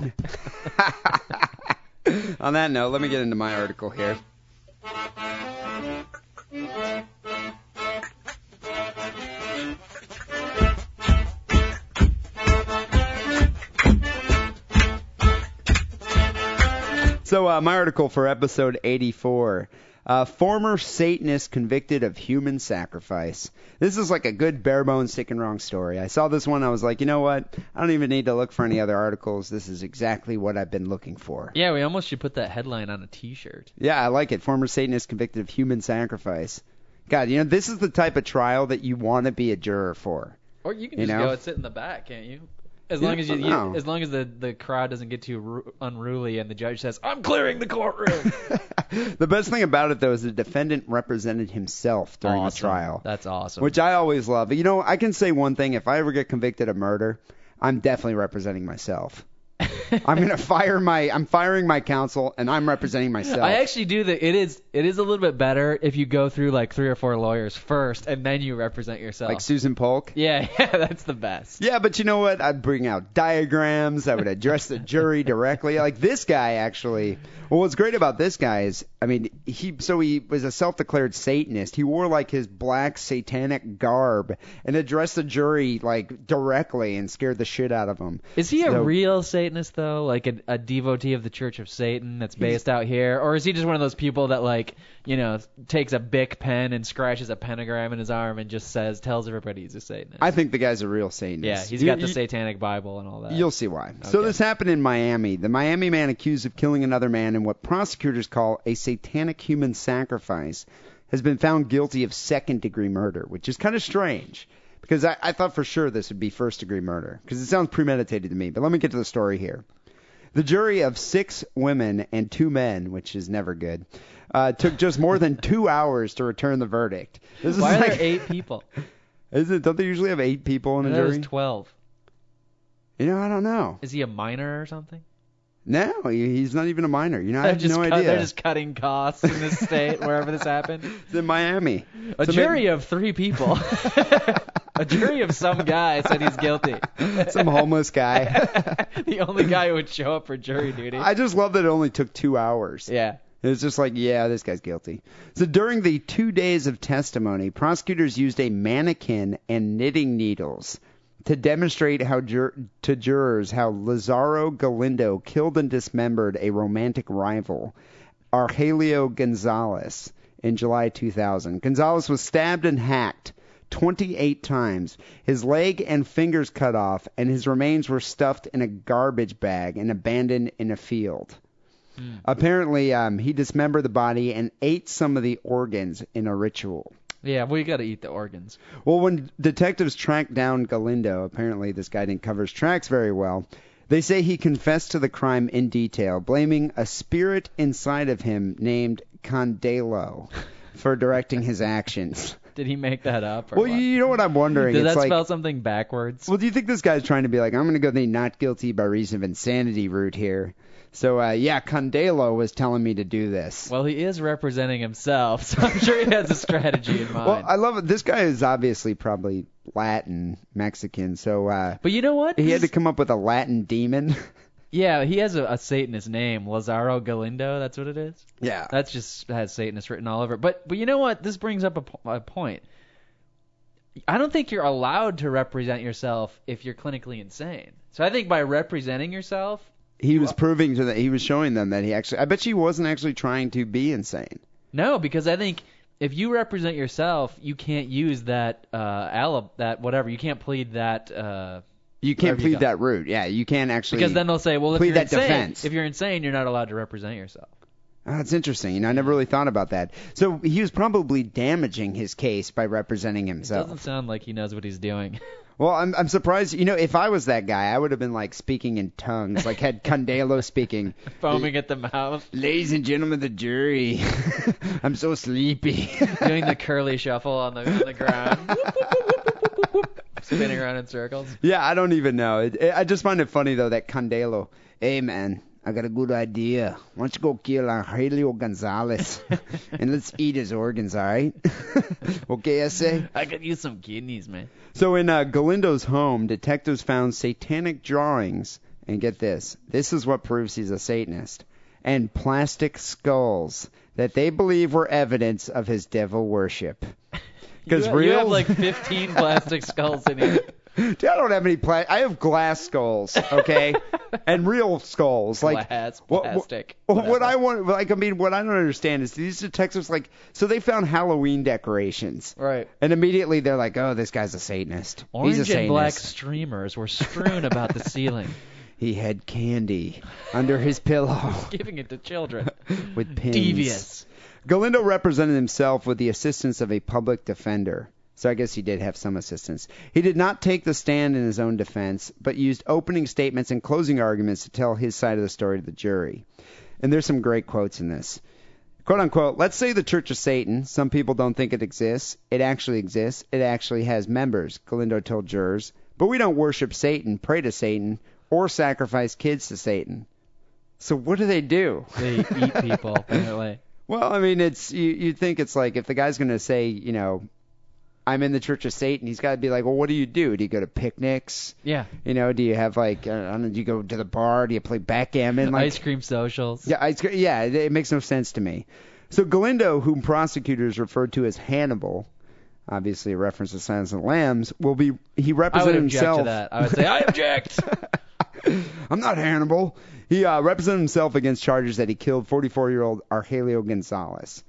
(laughs) on that note, let me get into my article here. So, uh, my article for episode 84. Uh, former Satanist convicted of human sacrifice. This is like a good bare bones sick and wrong story. I saw this one. I was like, you know what? I don't even need to look for any other articles. This is exactly what I've been looking for. yeah, we almost should put that headline on a T-shirt. Yeah, I like it. Former Satanist convicted of human sacrifice. God, you know, this is the type of trial that you want to be a juror for. Or you can You just know? go and sit in the back, can't you? As long as you, you as long as the the crowd doesn't get too ru- unruly and the judge says, "I'm clearing the courtroom." (laughs) the best thing about it, though, is the defendant represented himself during awesome. the trial, That's awesome. which I always love. You know, I can say one thing: if I ever get convicted of murder, I'm definitely representing myself. (laughs) I'm gonna fire my, I'm firing my counsel, and I'm representing myself. I actually do that. It is it is a little bit better if you go through like three or four lawyers first and then you represent yourself. like Susan Polk. yeah, (laughs) yeah, that's the best. Yeah, but you know what? I'd bring out diagrams. I would address the jury directly. Like this guy, actually. Well, what's great about this guy is, I mean, he so he was a self-declared Satanist. He wore like his black satanic garb and addressed the jury like directly and scared the shit out of them. Is he a real Satanist though, like a, a devotee of the Church of Satan that's based out here, or is he just one of those people that like you know takes a bic pen and scratches a pentagram in his arm and just says tells everybody he's a Satanist? I think the guy's a real Satanist. yeah, he's You- got the you- Satanic Bible and all that. You'll see why. So this happened in Miami. The Miami man accused of killing another man in what prosecutors call a satanic human sacrifice has been found guilty of second degree murder, which is kind of strange because I, I thought for sure this would be first degree murder because it sounds premeditated to me. But let me get to the story here. The jury of six women and two men, which is never good, uh, took just more than (laughs) two hours to return the verdict. This is Why are like, there eight people? (laughs) Is it? Don't they usually have eight people in a jury? 12. You know, I don't know. Is he a minor or something? No, he's not even a minor. You know, I have no cut- idea. They're just cutting costs in this state, (laughs) wherever this happened. It's in Miami. A So jury maybe- of three people. A jury of some guy said he's guilty. (laughs) Some homeless guy. (laughs) the only guy who would show up for jury duty. I just love that it only took two hours. yeah. It's just like, yeah, this guy's guilty. So during the two days of testimony, prosecutors used a mannequin and knitting needles to demonstrate how jur- to jurors how Lazaro Galindo killed and dismembered a romantic rival, Argelio Gonzalez, in July 2000. Gonzalez was stabbed and hacked 28 times, his leg and fingers cut off, and his remains were stuffed in a garbage bag and abandoned in a field. Apparently, um, he dismembered the body and ate some of the organs in a ritual. Yeah, we got to eat the organs. Well, when detectives tracked down Galindo, apparently this guy didn't cover his tracks very well. They say he confessed to the crime in detail, blaming a spirit inside of him named Condelo (laughs) for directing his actions. Did he make that up? Or Well, what? you know what I'm wondering? Did it's that like, spell something backwards? well, do you think this guy's trying to be like, I'm going to go the not guilty by reason of insanity route here? So, uh, yeah, Condelo was telling me to do this. Well, he is representing himself, (laughs) so I'm sure he has a strategy in mind. Well, I love it. This guy is obviously probably Latin, Mexican, so uh, but you know what? he had to come up with a Latin demon. (laughs) Yeah, he has a, a Satanist name, Lazaro Galindo. That's what it is. yeah. That's just has Satanist written all over. it. But but you know what? This brings up a, po- a point. I don't think you're allowed to represent yourself if you're clinically insane. So I think by representing yourself, He was proving to that he was showing them that he actually. I bet you wasn't actually trying to be insane. no, because I think if you represent yourself, you can't use that uh alib that whatever. You can't plead that uh You can't Whatever you plead that route. Yeah, you can't actually. because then they'll say, well, if you're that insane, defense. if you're insane, you're not allowed to represent yourself. Oh, that's interesting. You know, I never really thought about that. So he was probably damaging his case by representing himself. It doesn't sound like he knows what he's doing. (laughs) Well, I'm I'm surprised. You know, if I was that guy, I would have been like speaking in tongues, like had Condelo (laughs) speaking. Foaming at the mouth, Ladies and gentlemen of the jury, (laughs) I'm so sleepy. doing the curly shuffle on the on the ground, (laughs) spinning around in circles. yeah, I don't even know. It, it, I just find it funny though that Candelo, Hey man, I got a good idea. Why don't you go kill Angelio Gonzalez (laughs) and let's eat his organs, all right? (laughs) okay, I say. I could use some kidneys, man. So in uh, Galindo's home, detectives found satanic drawings, and get this, this is what proves he's a Satanist, and plastic skulls that they believe were evidence of his devil worship. Because you, real, you have like 15 (laughs) plastic skulls in here. Dude, I don't have any pla- I have glass skulls, okay, (laughs) and real skulls, like Glass, what- what- plastic, What, what whatever. I want, like, I mean, what I don't understand is these detectives, like, so they found Halloween decorations, Right. and immediately they're like, oh, this guy's a Satanist. Orange He's a and black streamers were strewn about the ceiling, (laughs) He had candy under his pillow giving it to children. with pins. Devious. Galindo represented himself with the assistance of a public defender. So I guess he did have some assistance. He did not take the stand in his own defense, but used opening statements and closing arguments to tell his side of the story to the jury. And there's some great quotes in this. Quote unquote, let's say the Church of Satan. Some people don't think it exists. It actually exists. It actually has members, Galindo told jurors. But we don't worship Satan, pray to Satan, or sacrifice kids to Satan. So what do they do? They eat people, apparently. (laughs) Well, I mean, it's you. You think it's like if the guy's gonna say, you know, I'm in the Church of Satan, he's got to be like, well, what do you do? Do you go to picnics? Yeah. You know, do you have like, uh, I don't know, do you go to the bar? Do you play backgammon? Like, Ice cream socials. yeah, ice cream. Yeah, it, it makes no sense to me. So Galindo, whom prosecutors referred to as Hannibal, obviously a reference to Silence of the Lambs, will be he I would represented object himself. to that. I would say, I object. (laughs) (laughs) I'm not Hannibal. He uh, represented himself against charges that he killed 44-year-old Argelio Gonzalez.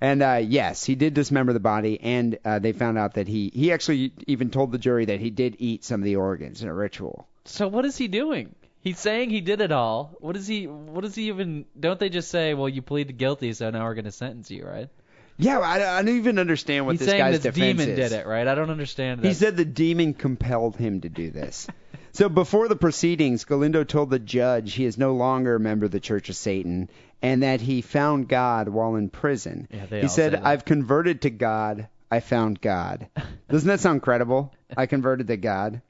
And uh, yes, he did dismember the body, and uh, they found out that he he actually even told the jury that he did eat some of the organs in a ritual. So what is he doing? He's saying he did it all. What is he? What is he even? Don't they just say, "Well, you pleaded guilty, so now we're going to sentence you," right? Yeah, I, I don't even understand what He's this saying guy's the defense demon is. did it, right? I don't understand that. He said the demon compelled him to do this. So before the proceedings, Galindo told the judge he is no longer a member of the Church of Satan and that he found God while in prison. Yeah, they he all said, say that. "I've converted to God. I found God." (laughs) Doesn't that sound credible? I converted to God.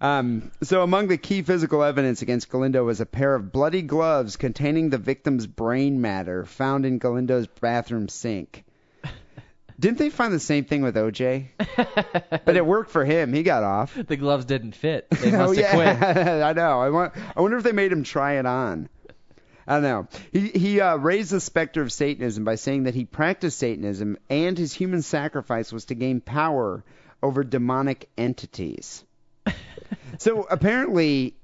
Um, so among the key physical evidence against Galindo was a pair of bloody gloves containing the victim's brain matter found in Galindo's bathroom sink. Didn't they find the same thing with OJ? (laughs) But it worked for him. He got off. the gloves didn't fit. They (laughs) must oh have yeah, quit. (laughs) I know. I want. I wonder if they made him try it on. I don't know. He he uh, raised the specter of Satanism by saying that he practiced Satanism and his human sacrifice was to gain power over demonic entities. so apparently,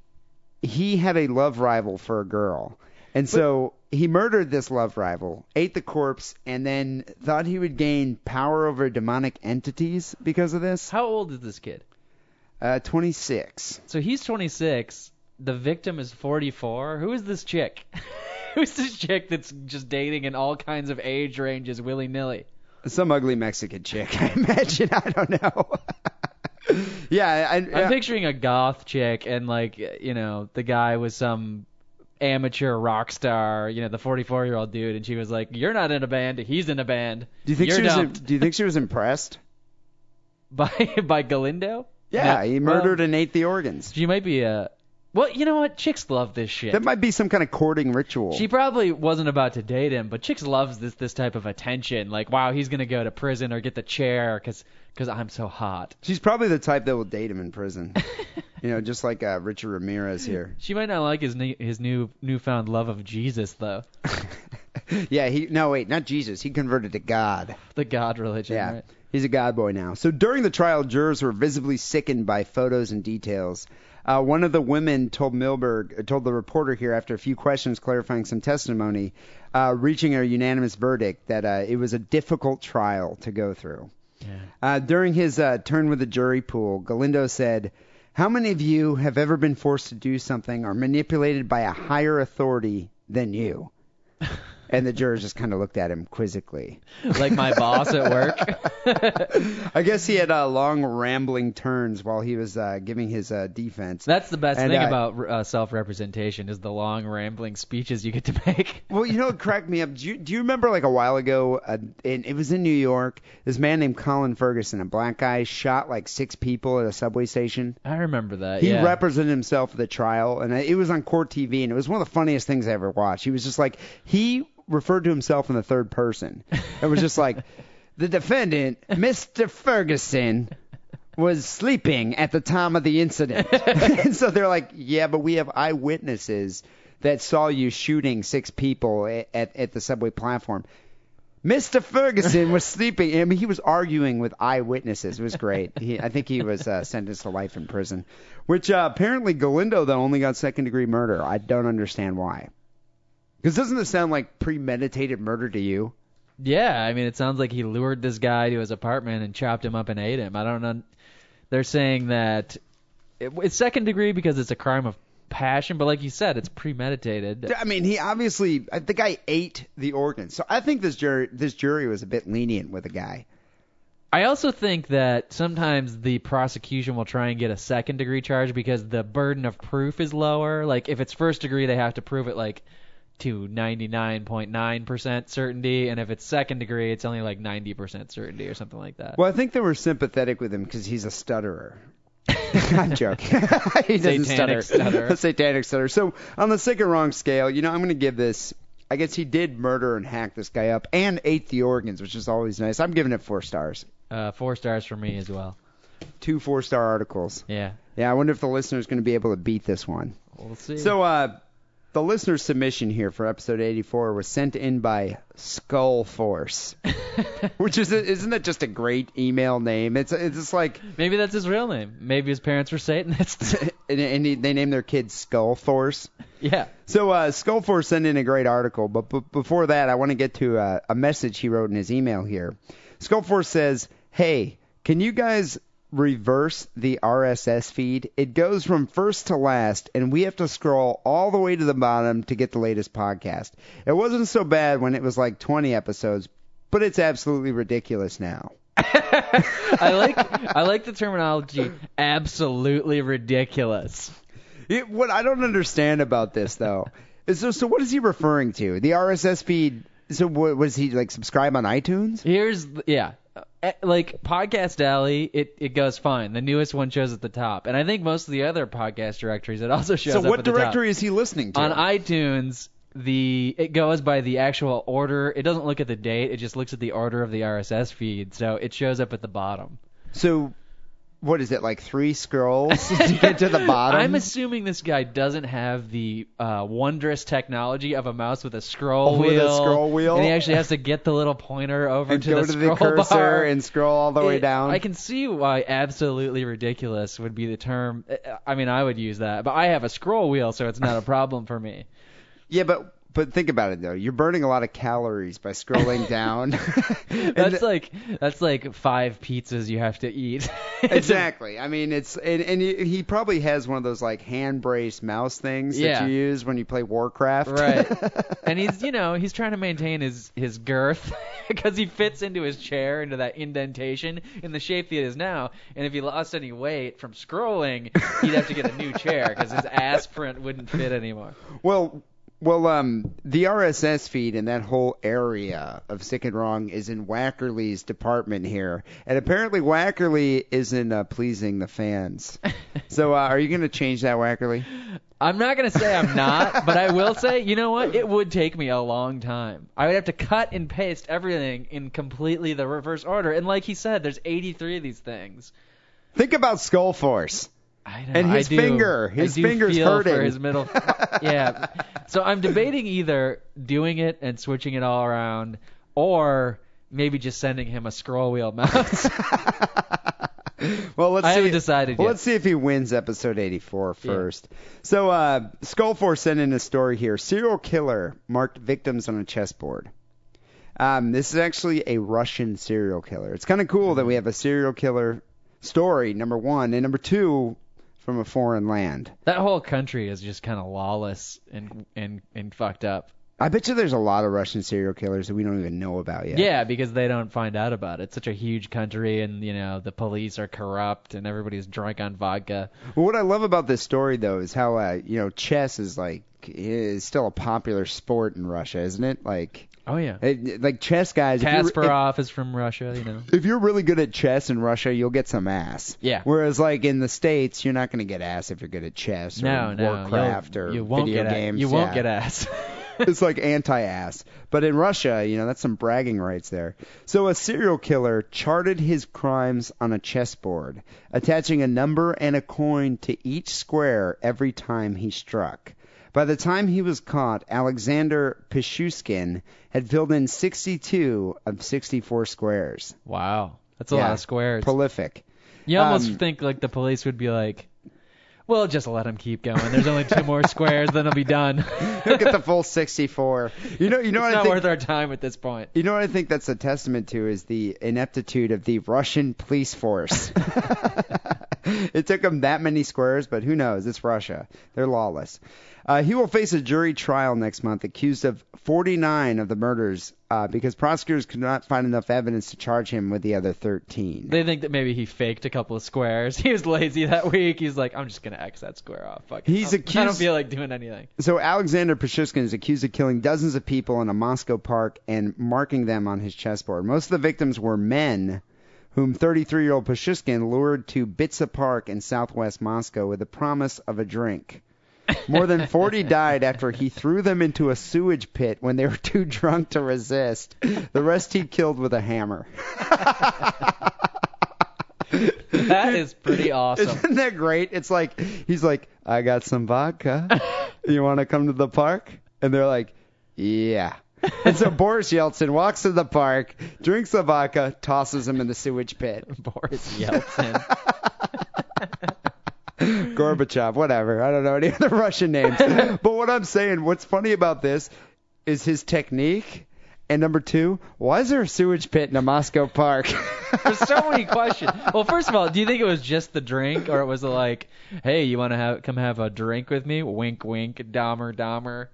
he had a love rival for a girl, and so he murdered this love rival, ate the corpse, and then thought he would gain power over demonic entities because of this. How old is this kid? Uh, 26. So he's 26. The victim is 44. Who is this chick? (laughs) Who's this chick that's just dating in all kinds of age ranges willy nilly? Some ugly Mexican chick, (laughs) I imagine. I don't know. (laughs) yeah, I, I'm picturing a goth chick and like you know the guy was some amateur rock star, you know the 44 year old dude, and she was like, "You're not in a band, he's in a band." do you think You're she was? dumped. Do you think she was impressed? (laughs) by by Galindo? Yeah, No, he well, murdered and ate the organs. She might be a. Well, you know what? Chicks love this shit. That might be some kind of courting ritual. She probably wasn't about to date him, but chicks loves this this type of attention. Like, wow, he's gonna go to prison or get the chair because cause I'm so hot. She's probably the type that will date him in prison. (laughs) you know, just like uh, Richard Ramirez here. She might not like his new, his new newfound love of Jesus though, (laughs) yeah, he. No, wait, not Jesus. He converted to God. the God religion. Yeah. Right? He's a God boy now. So during the trial, jurors were visibly sickened by photos and details. Uh, one of the women told Milberg, told the reporter here after a few questions clarifying some testimony, uh, reaching a unanimous verdict that uh, it was a difficult trial to go through. Yeah. Uh, during his uh, turn with the jury pool, Galindo said, How many of you have ever been forced to do something or manipulated by a higher authority than you? (laughs) And the jurors just kind of looked at him quizzically. Like my boss at work. (laughs) I guess he had uh, long rambling turns while he was uh, giving his uh, defense. That's the best And, thing about uh, self-representation is the long rambling speeches you get to make. (laughs) Well, you know what cracked me up? Do you, do you remember like a while ago? Uh, in, it was in New York. This man named Colin Ferguson, a black guy, shot like six people at a subway station. I remember that. He yeah. represented himself at the trial, and it was on court TV, and it was one of the funniest things I ever watched. He was just like he referred to himself in the third person. It was just like (laughs) the defendant, Mr. Ferguson, was sleeping at the time of the incident. (laughs) and so they're like, yeah, but we have eyewitnesses that saw you shooting six people at, at, at the subway platform. Mr. Ferguson was sleeping. I mean, he was arguing with eyewitnesses. It was great. He, I think he was uh, sentenced to life in prison, which uh, apparently Galindo though only got second degree murder. I don't understand why. Because doesn't this sound like premeditated murder to you? Yeah, I mean, it sounds like he lured this guy to his apartment and chopped him up and ate him. I don't know. They're saying that it, it's second degree because it's a crime of passion, but like you said, it's premeditated. I mean, he obviously. The guy ate the organs, so I think this jury this jury was a bit lenient with the guy. I also think that sometimes the prosecution will try and get a second degree charge because the burden of proof is lower. Like if it's first degree, they have to prove it like to 99.9% certainty, and if it's second degree, it's only like 90% certainty or something like that. Well, I think they were sympathetic with him because he's a stutterer. (laughs) I'm joking. (laughs) he doesn't Satanic stutter. stutterer. A (laughs) satanic stutter. So on the sick or wrong scale, you know, I'm going to give this. I guess he did murder and hack this guy up and ate the organs, which is always nice. I'm giving it four stars. Uh, four stars for me as well. Two four star articles. Yeah, Yeah, I wonder if the listener's going to be able to beat this one. we'll see. So, uh, the listener submission here for episode 84 was sent in by Skull Force, (laughs) which is isn't that just a great email name? It's it's just like Maybe that's his real name. Maybe his parents were Satanists. (laughs) and, and he- they named their kid Skull Force. yeah. So uh, Skull Force sent in a great article, but b- before that, I want to get to uh, a message he wrote in his email here. Skull Force says, "Hey, can you guys reverse the RSS feed? It goes from first to last, and we have to scroll all the way to the bottom to get the latest podcast. It wasn't so bad when it was like 20 episodes, but it's absolutely ridiculous now." (laughs) I like I like the terminology absolutely ridiculous. It, what I don't understand about this though (laughs) is so, so what is he referring to? The RSS feed. So what, was he like subscribe on iTunes? Here's yeah. Eh, like Podcast Alley, it it goes fine. The newest one shows at the top, and I think most of the other podcast directories it also shows So up what at the top. directory is he listening to? on iTunes? The it goes by the actual order. It doesn't look at the date. It just looks at the order of the RSS feed, so it shows up at the bottom. so what is it like three scrolls (laughs) to get to the (laughs) bottom? I'm assuming this guy doesn't have the uh, wondrous technology of a mouse with a scroll Oh, with wheel. a scroll wheel? And he actually has to get the little pointer over and to go the to the scroll cursor bar. and scroll all the way down. I can see why absolutely ridiculous would be the term. I mean, I would use that, but I have a scroll wheel, so it's not a problem for me. (laughs) Yeah, but but think about it though. You're burning a lot of calories by scrolling down. (laughs) That's th- like that's like five pizzas you have to eat. (laughs) exactly. I mean, it's and, and he, probably has one of those like hand braced mouse things Yeah. that you use when you play Warcraft. Right. (laughs) and he's, you know, he's trying to maintain his his girth because he fits into his chair into that indentation in the shape that he is now. And if he lost any weight from scrolling, he'd have to get a new chair because his ass print wouldn't fit anymore. Well, well, um, the RSS feed in that whole area of Sick and Wrong is in Wackerly's department here, and apparently Wackerly isn't uh, pleasing the fans. (laughs) so, uh, are you going to change that, Wackerly? I'm not gonna say I'm not, but I will say, you know what? It would take me a long time. I would have to cut and paste everything in completely the reverse order. And like he said, there's 83 of these things. Think about Skull Force. And his finger. His finger's feel hurting. For his middle. (laughs) yeah. So I'm debating either doing it and switching it all around, or maybe just sending him a scroll wheel mouse. (laughs) Well, let's I see. haven't decided well, yet. let's see if he wins episode 84 first. So, uh, Skullforce sent in a story here. Serial killer marked victims on a chessboard. Um, this is actually a Russian serial killer. It's kind of cool that we have a serial killer story, number one, and number two, from a foreign land. that whole country is just kind of lawless and and and fucked up. I bet you there's a lot of Russian serial killers that we don't even know about yet. Yeah, because they don't find out about it. It's such a huge country, and you know the police are corrupt, and everybody's drunk on vodka. Well, what I love about this story, though, is how uh, you know chess is like is still a popular sport in Russia, isn't it? Like, Oh yeah. it, like chess guys. you're- if- is from Russia, you know. if you're really good at chess in Russia, you'll get some ass. Yeah. Whereas like in the states, you're not going to get ass if you're good at chess or No, no, Warcraft or you won't video get games. A- you won't yeah. get ass. (laughs) (laughs) it's like anti-ass. But in Russia, you know, that's some bragging rights there. So a serial killer charted his crimes on a chessboard, attaching a number and a coin to each square every time he struck. By the time he was caught, Alexander Pichushkin had filled in 62 of 64 squares. wow, that's a Yeah, lot of squares. Prolific. You almost Um, think like the police would be like, "Well, just let him keep going. There's only two more squares, then he'll be done. (laughs) He'll get the full 64. You know, you know it's what I not think. worth our time at this point." You know what I think that's a testament to is the ineptitude of the Russian police force. (laughs) (laughs) it took them that many squares, but who knows? It's Russia. They're lawless. Uh, he will face a jury trial next month, accused of 49 of the murders, uh, because prosecutors could not find enough evidence to charge him with the other 13. They think that maybe he faked a couple of squares. (laughs) He was lazy that week. He's like, "I'm just gonna X that square off." Fuck. it. He's I don't feel like doing anything. So Alexander Pichushkin is accused of killing dozens of people in a Moscow park and marking them on his chessboard. Most of the victims were men whom 33-year-old Pichushkin lured to Bitsa Park in southwest Moscow with the promise of a drink. More than (laughs) 40 died after he threw them into a sewage pit when they were too drunk to resist. The rest he killed with a hammer. That is pretty awesome. Isn't that great? It's like he's like, I got some vodka. You want to come to the park? And they're like, Yeah. And so Boris Yeltsin walks to the park, drinks the vodka, tosses him in the sewage pit. Boris Yeltsin. (laughs) Gorbachev, whatever. I don't know any (laughs) other Russian names. (laughs) But what I'm saying, what's funny about this is his technique. And number two, why is there a sewage pit in a Moscow park? (laughs) There's so many questions. Well, first of all, do you think it was just the drink, or it was like, hey, you want to have come have a drink with me? Wink, wink, Dahmer, Dahmer.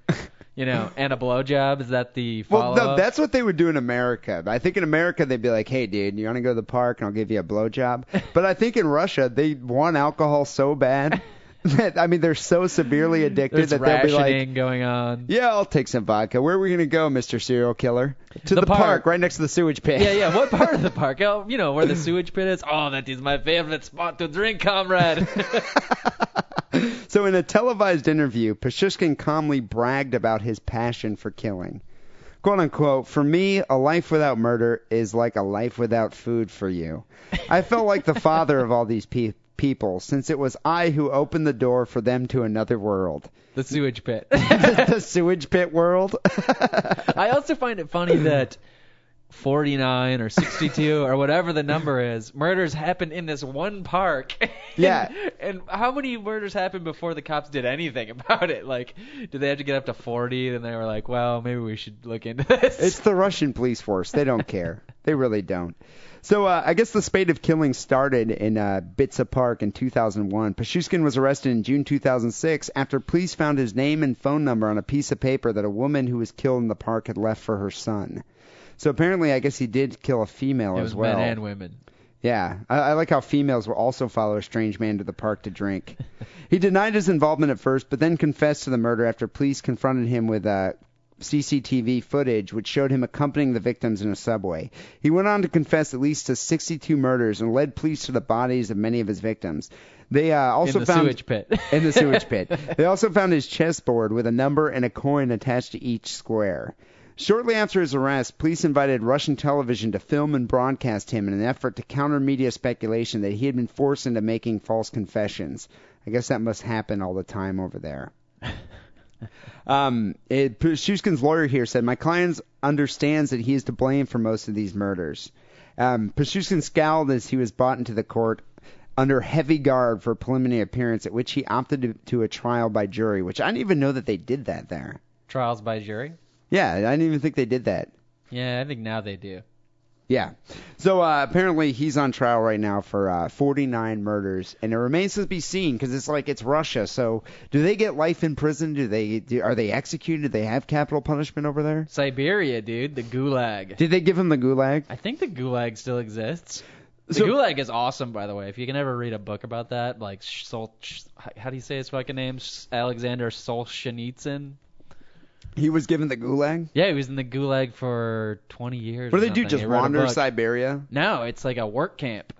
You know, (laughs) and a blowjob. Is that the follow Well, no, that's what they would do in America. I think in America they'd be like, "Hey, dude, you want to go to the park and I'll give you a blowjob." (laughs) But I think in Russia they want alcohol so bad (laughs) (laughs) I mean they're so severely addicted There's that they'll be like, rationing going on. "Yeah, I'll take some vodka. Where are we gonna go, Mr. Serial Killer? To The the, park. park. right next to the sewage pit." Yeah, yeah. What part of the (laughs) park? Oh, you know where the sewage pit is. Oh, that is my favorite spot to drink, comrade. (laughs) So in a televised interview, Pashushkin calmly bragged about his passion for killing. Quote unquote, for me, a life without murder is like a life without food for you. I felt like the father of all these pe- people, since it was I who opened the door for them to another world. the sewage pit. (laughs) (laughs) the sewage pit world? (laughs) I also find it funny that 49 or 62 or whatever the number is, murders happen in this one park. Yeah. and how many murders happened before the cops did anything about it? Like, did they have to get up to 40? Then they were like, well, maybe we should look into this. It's the Russian police force. They don't care. They really don't. So uh, I guess the spate of killings started in uh, Bitsa Park in 2001. Pashushkin was arrested in June 2006 after police found his name and phone number on a piece of paper that a woman who was killed in the park had left for her son. So apparently, I guess he did kill a female it as was well. men and women. Yeah, I, I like how females will also follow a strange man to the park to drink. (laughs) he denied his involvement at first, but then confessed to the murder after police confronted him with uh, CCTV footage which showed him accompanying the victims in a subway. He went on to confess at least to 62 murders and led police to the bodies of many of his victims. They uh, also in the found sewage pit. (laughs) in the sewage pit. (laughs) They also found his chessboard with a number and a coin attached to each square. Shortly after his arrest, police invited Russian television to film and broadcast him in an effort to counter media speculation that he had been forced into making false confessions. I guess that must happen all the time over there. (laughs) (laughs) Um, it, Pashushkin's lawyer here said, My client understands that he is to blame for most of these murders. Um, Pashushkin scowled as he was brought into the court under heavy guard for a preliminary appearance, at which he opted to, to a trial by jury, which I didn't even know that they did that there. Trials by jury? Yeah, I didn't even think they did that. Yeah, I think now they do. Yeah. So uh, apparently he's on trial right now for uh, 49 murders, and it remains to be seen because it's like it's Russia. So do they get life in prison? Do they? Do, are they executed? Do they have capital punishment over there? Siberia, dude, the gulag. Did they give him the gulag? I think the gulag still exists. The So- gulag is awesome, by the way. If you can ever read a book about that, like Sol, how do you say his fucking name? Alexander Solzhenitsyn. He was given the gulag. Yeah, he was in the gulag for 20 years. What or do they do? something. Just He wrote a wander book. Siberia? No, it's like a work camp.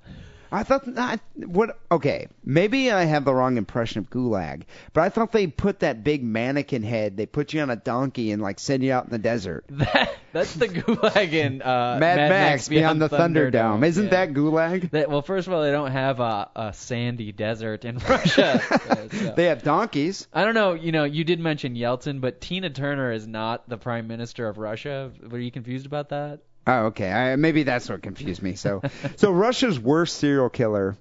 I thought I, what? Okay, maybe I have the wrong impression of Gulag, but I thought they put that big mannequin head. They put you on a donkey and like send you out in the desert. (laughs) That, that's the gulag in uh, Mad, Max, Beyond, the Thunderdome. Thunderdome. Isn't Yeah. that Gulag? That, well, first of all, they don't have a, a sandy desert in (laughs) Russia. (laughs) So- They have donkeys. I don't know. You know, you did mention Yeltsin, but Tina Turner is not the prime minister of Russia. Were you confused about that? Oh, okay. I, maybe that's what confused me. So, (laughs) so Russia's worst serial killer,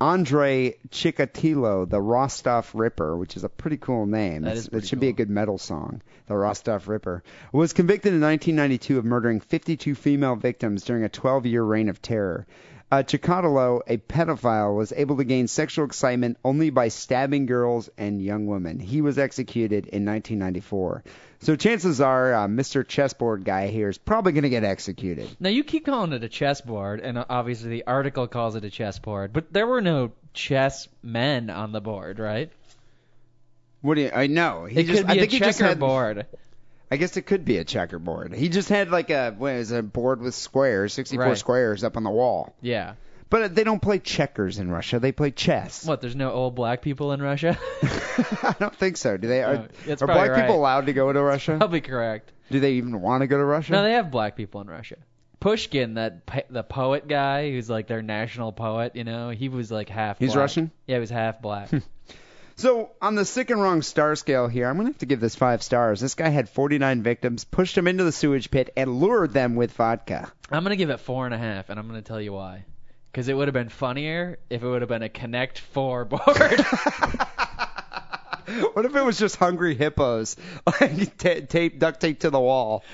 Andrei Chikatilo, the Rostov Ripper, which is a pretty cool name. That It's- is pretty it should be a good metal song. The Rostov Ripper was convicted in 1992 of murdering 52 female victims during a 12-year reign of terror. Uh, Chikatilo, a pedophile, was able to gain sexual excitement only by stabbing girls and young women. He was executed in 1994. So chances are, uh, Mr. Chessboard guy here is probably going to get executed. Now you keep calling it a chessboard, and obviously the article calls it a chessboard, but there were no chess men on the board, right? What do you? I know. He it just, could be I a think he just had, checkerboard. I guess it could be a checkerboard. He just had like a what is it, a board with squares, 64 Right. squares up on the wall. Yeah. But they don't play checkers in Russia. They play chess. What? There's no old black people in Russia? (laughs) I don't think so. Do they? Are, No, that's are probably black people allowed to go to Russia? Probably correct. Do they even want to go to Russia? No, they have black people in Russia. Pushkin, that the poet guy, who's like their national poet, you know, he was like half. He's black. Russian? Yeah, he was half black. (laughs) So on the sick and wrong star scale here, I'm gonna have to give this five stars. This guy had 49 victims, pushed them into the sewage pit, and lured them with vodka. I'm gonna give it four and a half, and I'm gonna tell you why. Because it would have been funnier if it would have been a Connect Four board. (laughs) (laughs) What if it was just hungry hippos, like ta tape, duct tape to the wall?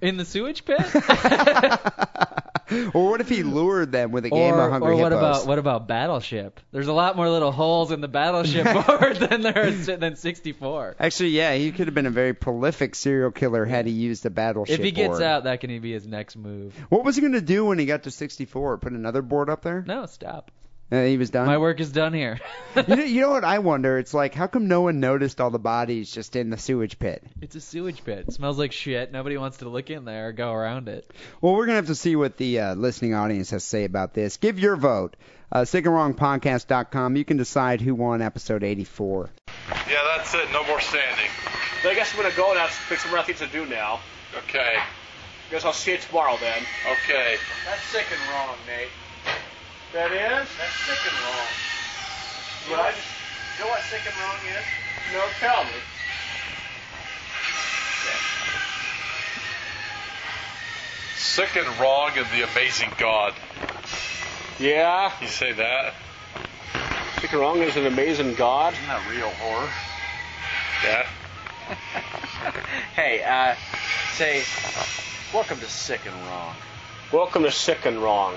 in the sewage pit. (laughs) (laughs) Or what if he lured them with a game or of hungry or what hippos? about what about Battleship? There's a lot more little holes in the Battleship (laughs) board than there is than 64. Actually, yeah, he could have been a very prolific serial killer had he used a battleship If he gets board. out, that can be his next move. What was he going to do when he got to 64? Put another board up there? No, stop. Uh, he was done. My work is done here. (laughs) you, know, you know what I wonder? It's like, how come no one noticed all the bodies just in the sewage pit? it's a sewage pit. It smells like shit. Nobody wants to look in there or go around it. Well, we're gonna have to see what the uh, listening audience has to say about this. Give your vote. Uh, SickandWrongPodcast.com. You can decide who won episode 84. Yeah, that's it. No more standing. I guess I'm gonna go now. Pick some other things to do now. Okay. I Guess I'll see you tomorrow then. Okay. That's sick and wrong, Nate. That is? That's sick and wrong. But I just, you know what sick and wrong is? No, tell me. Sick and wrong and the amazing God. Yeah, You say that? sick and wrong is an amazing God. Isn't that real horror? Yeah. (laughs) Hey, uh, say, welcome to Sick and Wrong. Welcome to Sick and Wrong.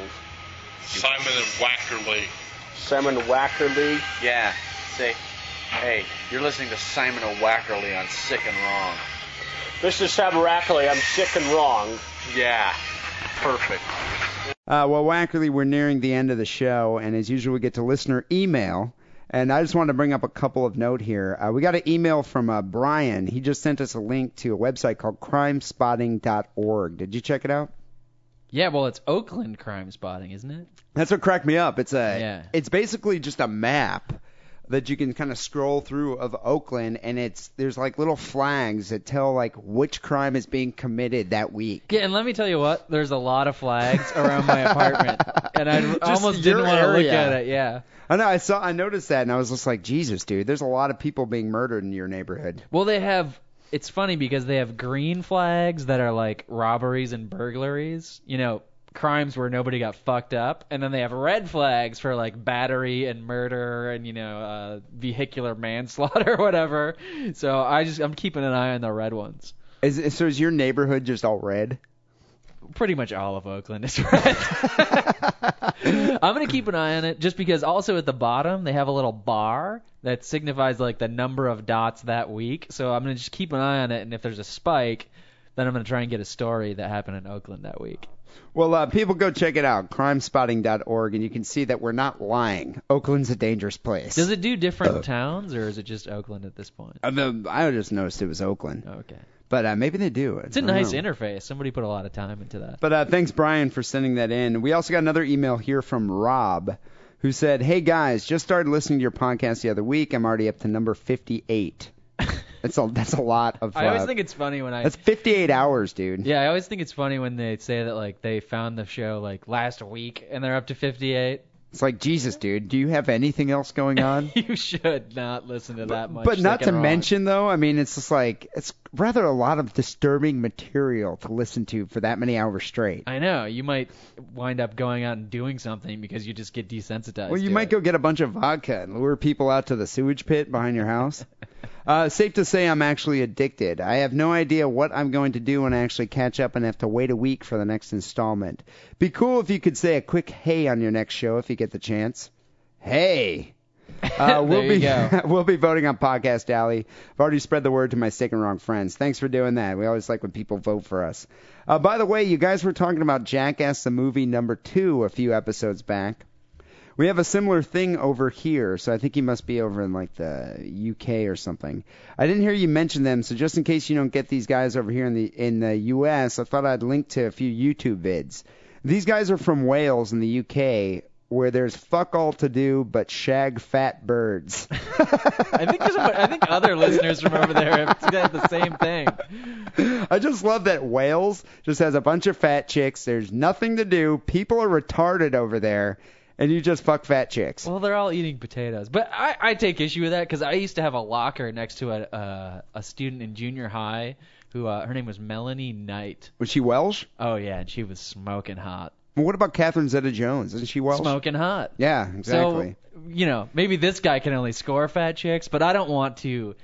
Simon and Wackerly. Simon Wackerly. Yeah, say, hey, you're listening to Simon O'Wackerly on Sick and Wrong. This is Sam Wackerly. I'm sick and wrong. Yeah, perfect. Uh, well, Wackerly, we're nearing the end of the show, and as usual, we get to listener email. And I just wanted to bring up a couple of note here. Uh, we got an email from uh, Brian. He just sent us a link to a website called crimespotting.org. Did you check it out? Yeah, well, it's Oakland crime spotting, isn't it? That's what cracked me up. It's a Yeah. it's basically just a map that you can kind of scroll through of Oakland and it's there's like little flags that tell like which crime is being committed that week. Yeah, and let me tell you what, there's a lot of flags around my apartment, (laughs) and I almost didn't want to look at it. Yeah. I know I saw I noticed that and I was just like Jesus dude, there's a lot of people being murdered in your neighborhood. Well, they have. It's funny because they have green flags that are like robberies and burglaries. You know, crimes where nobody got fucked up, and then they have red flags for like battery and murder and you know uh, vehicular manslaughter or whatever. So I just I'm keeping an eye on the red ones. Is so is your neighborhood just all red? Pretty much all of Oakland is (laughs) red. (laughs) I'm gonna keep an eye on it just because also at the bottom they have a little bar that signifies like the number of dots that week. So I'm gonna just keep an eye on it, and if there's a spike, then I'm gonna try and get a story that happened in Oakland that week. Well, uh, people go check it out, crimespotting.org, and you can see that we're not lying. Oakland's a dangerous place. Does it do different towns or is it just Oakland at this point? Uh, the- I just noticed it was Oakland, Okay, but uh, maybe they do. it's a nice interface. Somebody put a lot of time into that. But uh, thanks, Brian, for sending that in. We also got another email here from Rob, who said, "Hey guys, just started listening to your podcast the other week. I'm already up to number 58. (laughs) That's a that's a lot of. I always uh, think it's funny when I that's 58 hours, dude. Yeah, I always think it's funny when they say that like they found the show like last week and they're up to 58. It's like Jesus, dude. Do you have anything else going on? (laughs) you should not listen to that much. but not to wrong. mention though, I mean, it's just like it's rather a lot of disturbing material to listen to for that many hours straight. I know you might wind up going out and doing something because you just get desensitized. Well, you might it. go get a bunch of vodka and lure people out to the sewage pit behind your house. (laughs) uh, safe to say I'm actually addicted. I have no idea what I'm going to do when I actually catch up and have to wait a week for the next installment. Be cool if you could say a quick hey on your next show if you get the chance. Hey. (laughs) Uh, we'll be (laughs) we'll be voting on Podcast Alley. I've already spread the word to my sick and wrong friends. Thanks for doing that. We always like when people vote for us. Uh, by the way, you guys were talking about Jackass the movie number two a few episodes back. We have a similar thing over here, so I think he must be over in like the UK or something. I didn't hear you mention them, so just in case you don't get these guys over here in the in the US, I thought I'd link to a few YouTube vids. These guys are from Wales in the UK, where there's fuck all to do but shag fat birds. (laughs) I think there's a, I think other listeners from over there have said the same thing. I just love that Wales just has a bunch of fat chicks. There's nothing to do. People are retarded over there, and you just fuck fat chicks. Well, they're all eating potatoes, but I, I take issue with that because I used to have a locker next to a uh, a student in junior high who uh, her name was Melanie Knight. Was she Welsh? Oh yeah, and she was smoking hot, Well, what about Catherine Zeta-Jones? Isn't she Welsh? smoking hot. Yeah, exactly. So, you know, maybe this guy can only score fat chicks, but I don't want to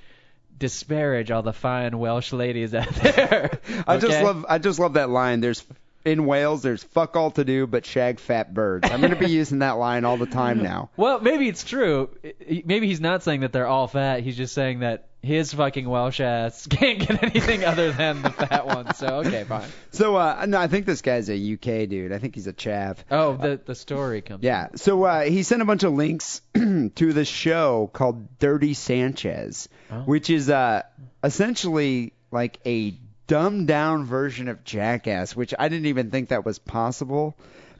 disparage all the fine Welsh ladies out (laughs) there. I just love I just love that line. There's in Wales, there's fuck all to do but shag fat birds. I'm gonna be (laughs) using that line all the time now. Well, maybe it's true. Maybe he's not saying that they're all fat. He's just saying that his fucking Welsh ass (laughs) can't get anything other than the fat one. So okay, fine. So uh, no, I think this guy's a UK dude. I think he's a chav. Oh, the the story comes. Yeah. So uh, he sent a bunch of links (clears throat) to this show called Dirty Sanchez, Oh. which is uh, essentially like a dumbed down version of Jackass, which I didn't even think that was possible.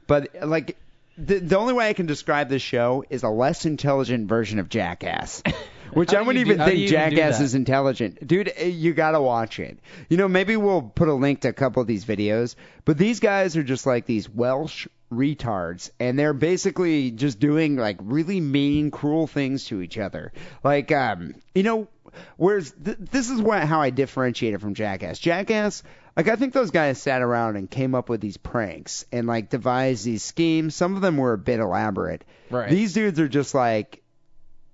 But like, the the only way I can describe this show is a less intelligent version of Jackass. (laughs) Which I wouldn't do- even think you even do Jackass is intelligent. Dude, eh, you gotta watch it. You know, maybe we'll put a link to a couple of these videos, but these guys are just like these Welsh retards, and they're basically just doing like really mean, cruel things to each other. Like, um, you know, whereas th- this is what, how I differentiate it from Jackass. Jackass, like, I think those guys sat around and came up with these pranks and like devised these schemes. Some of them were a bit elaborate. Right. These dudes are just like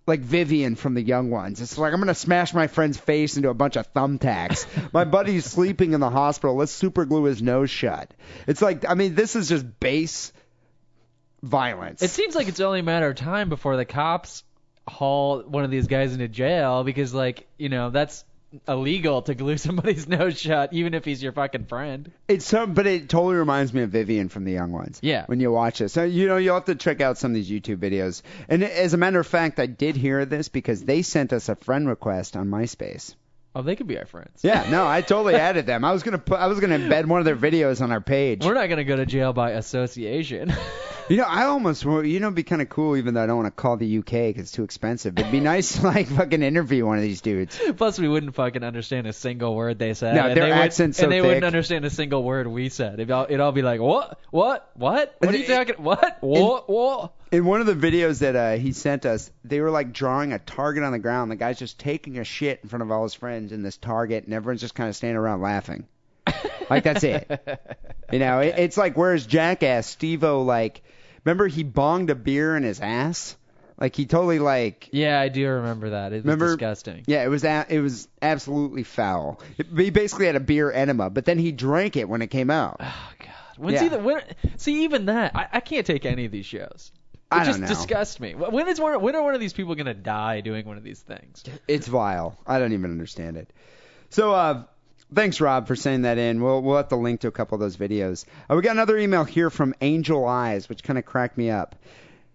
like Vivian from the Young Ones. It's like I'm gonna smash my friend's face into a bunch of thumbtacks. (laughs) my buddy's sleeping in the hospital. Let's super glue his nose shut. It's like I mean this is just base violence. It seems like it's only a matter of time before the cops haul one of these guys into jail because, like, you know, that's illegal to glue (laughs) somebody's nose shut, even if he's your fucking friend. It's so, but it totally reminds me of Vivian from the Young Ones. Yeah. When you watch it, so you know you'll have to check out some of these YouTube videos. And as a matter of fact, I did hear this because they sent us a friend request on MySpace. Oh, they could be our friends. Yeah, no, I totally added them. I was gonna put, I was gonna embed one of their videos on our page. We're not gonna go to jail by association. (laughs) You know, I almost, you know, it'd be kind of cool, even though I don't want to call the UK because it's too expensive. It'd be nice to like fucking interview one of these dudes. Plus, we wouldn't fucking understand a single word they said. No, and their they would- accent's so and they wouldn't understand a single word we said. It'd all, it'd all be like, what, what, what? What are you talking? What, what, what? In one of the videos that uh, he sent us, they were like drawing a target on the ground. The guy's just taking a shit in front of all his friends in this target, and everyone's just kind of standing around laughing. Like that's it. You know, it, it's like where's Jackass, Steve-O, like, remember he bonged a beer in his ass? Like he totally like Yeah, I do remember that. It was Remember- disgusting. Yeah, it was a, it was absolutely foul. He basically had a beer enema, but then he drank it when it came out. Oh God. When's Yeah. either when? See, even that, I, I can't take any of these shows. It I just know. disgusts me. When is one? When are one of these people gonna die doing one of these things? It's vile. I don't even understand it. So, uh, thanks, Rob, for sending that in. We'll we'll have to link to a couple of those videos. Uh, we got another email here from Angel Eyes, which kind of cracked me up.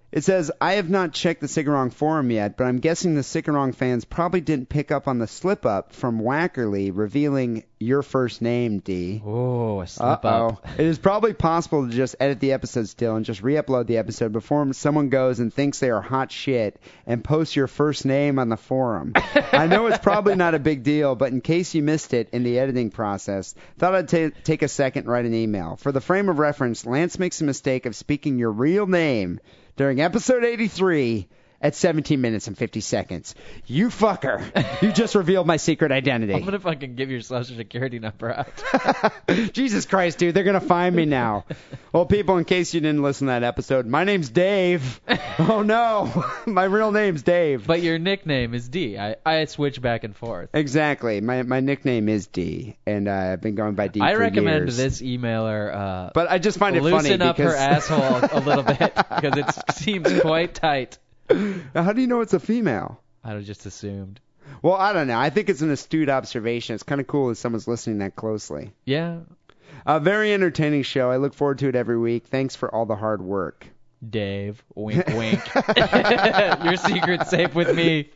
It says, I have not checked the Sick and Wrong forum yet, but I'm guessing the Sick and Wrong fans probably didn't pick up on the slip up from Wackerly revealing your first name, D. Oh, a slip Uh-oh. up. It is probably possible to just edit the episode still and just re-upload the episode before someone goes and thinks they are hot shit and posts your first name on the forum. I know it's probably not a big deal, but in case you missed it in the editing process, thought I'd ta take a second and write an email. For the frame of reference, Lance makes a mistake of speaking your real name during episode 83 at 17 minutes and 50 seconds. You fucker. (laughs) You just revealed my secret identity. I'm gonna fucking give your social security number out. (laughs) Jesus Christ, dude, they're gonna find me now. (laughs) well, people, in case you didn't listen to that episode, my name's Dave. Oh no, my real name's Dave. but your nickname is D. I I switch back and forth. exactly, my my nickname is D, and uh, I've been going by D I for years. I recommend years. this emailer uh, But I just find it funny loosen up because her asshole a little bit because it seems quite tight. How do you know it's a female? I just assumed. Well, I don't know. I think it's an astute observation. It's kind of cool that someone's listening that closely. Yeah, A very entertaining show. I look forward to it every week. Thanks for all the hard work. Dave. Wink, (laughs) wink. (laughs) your secret's safe with me.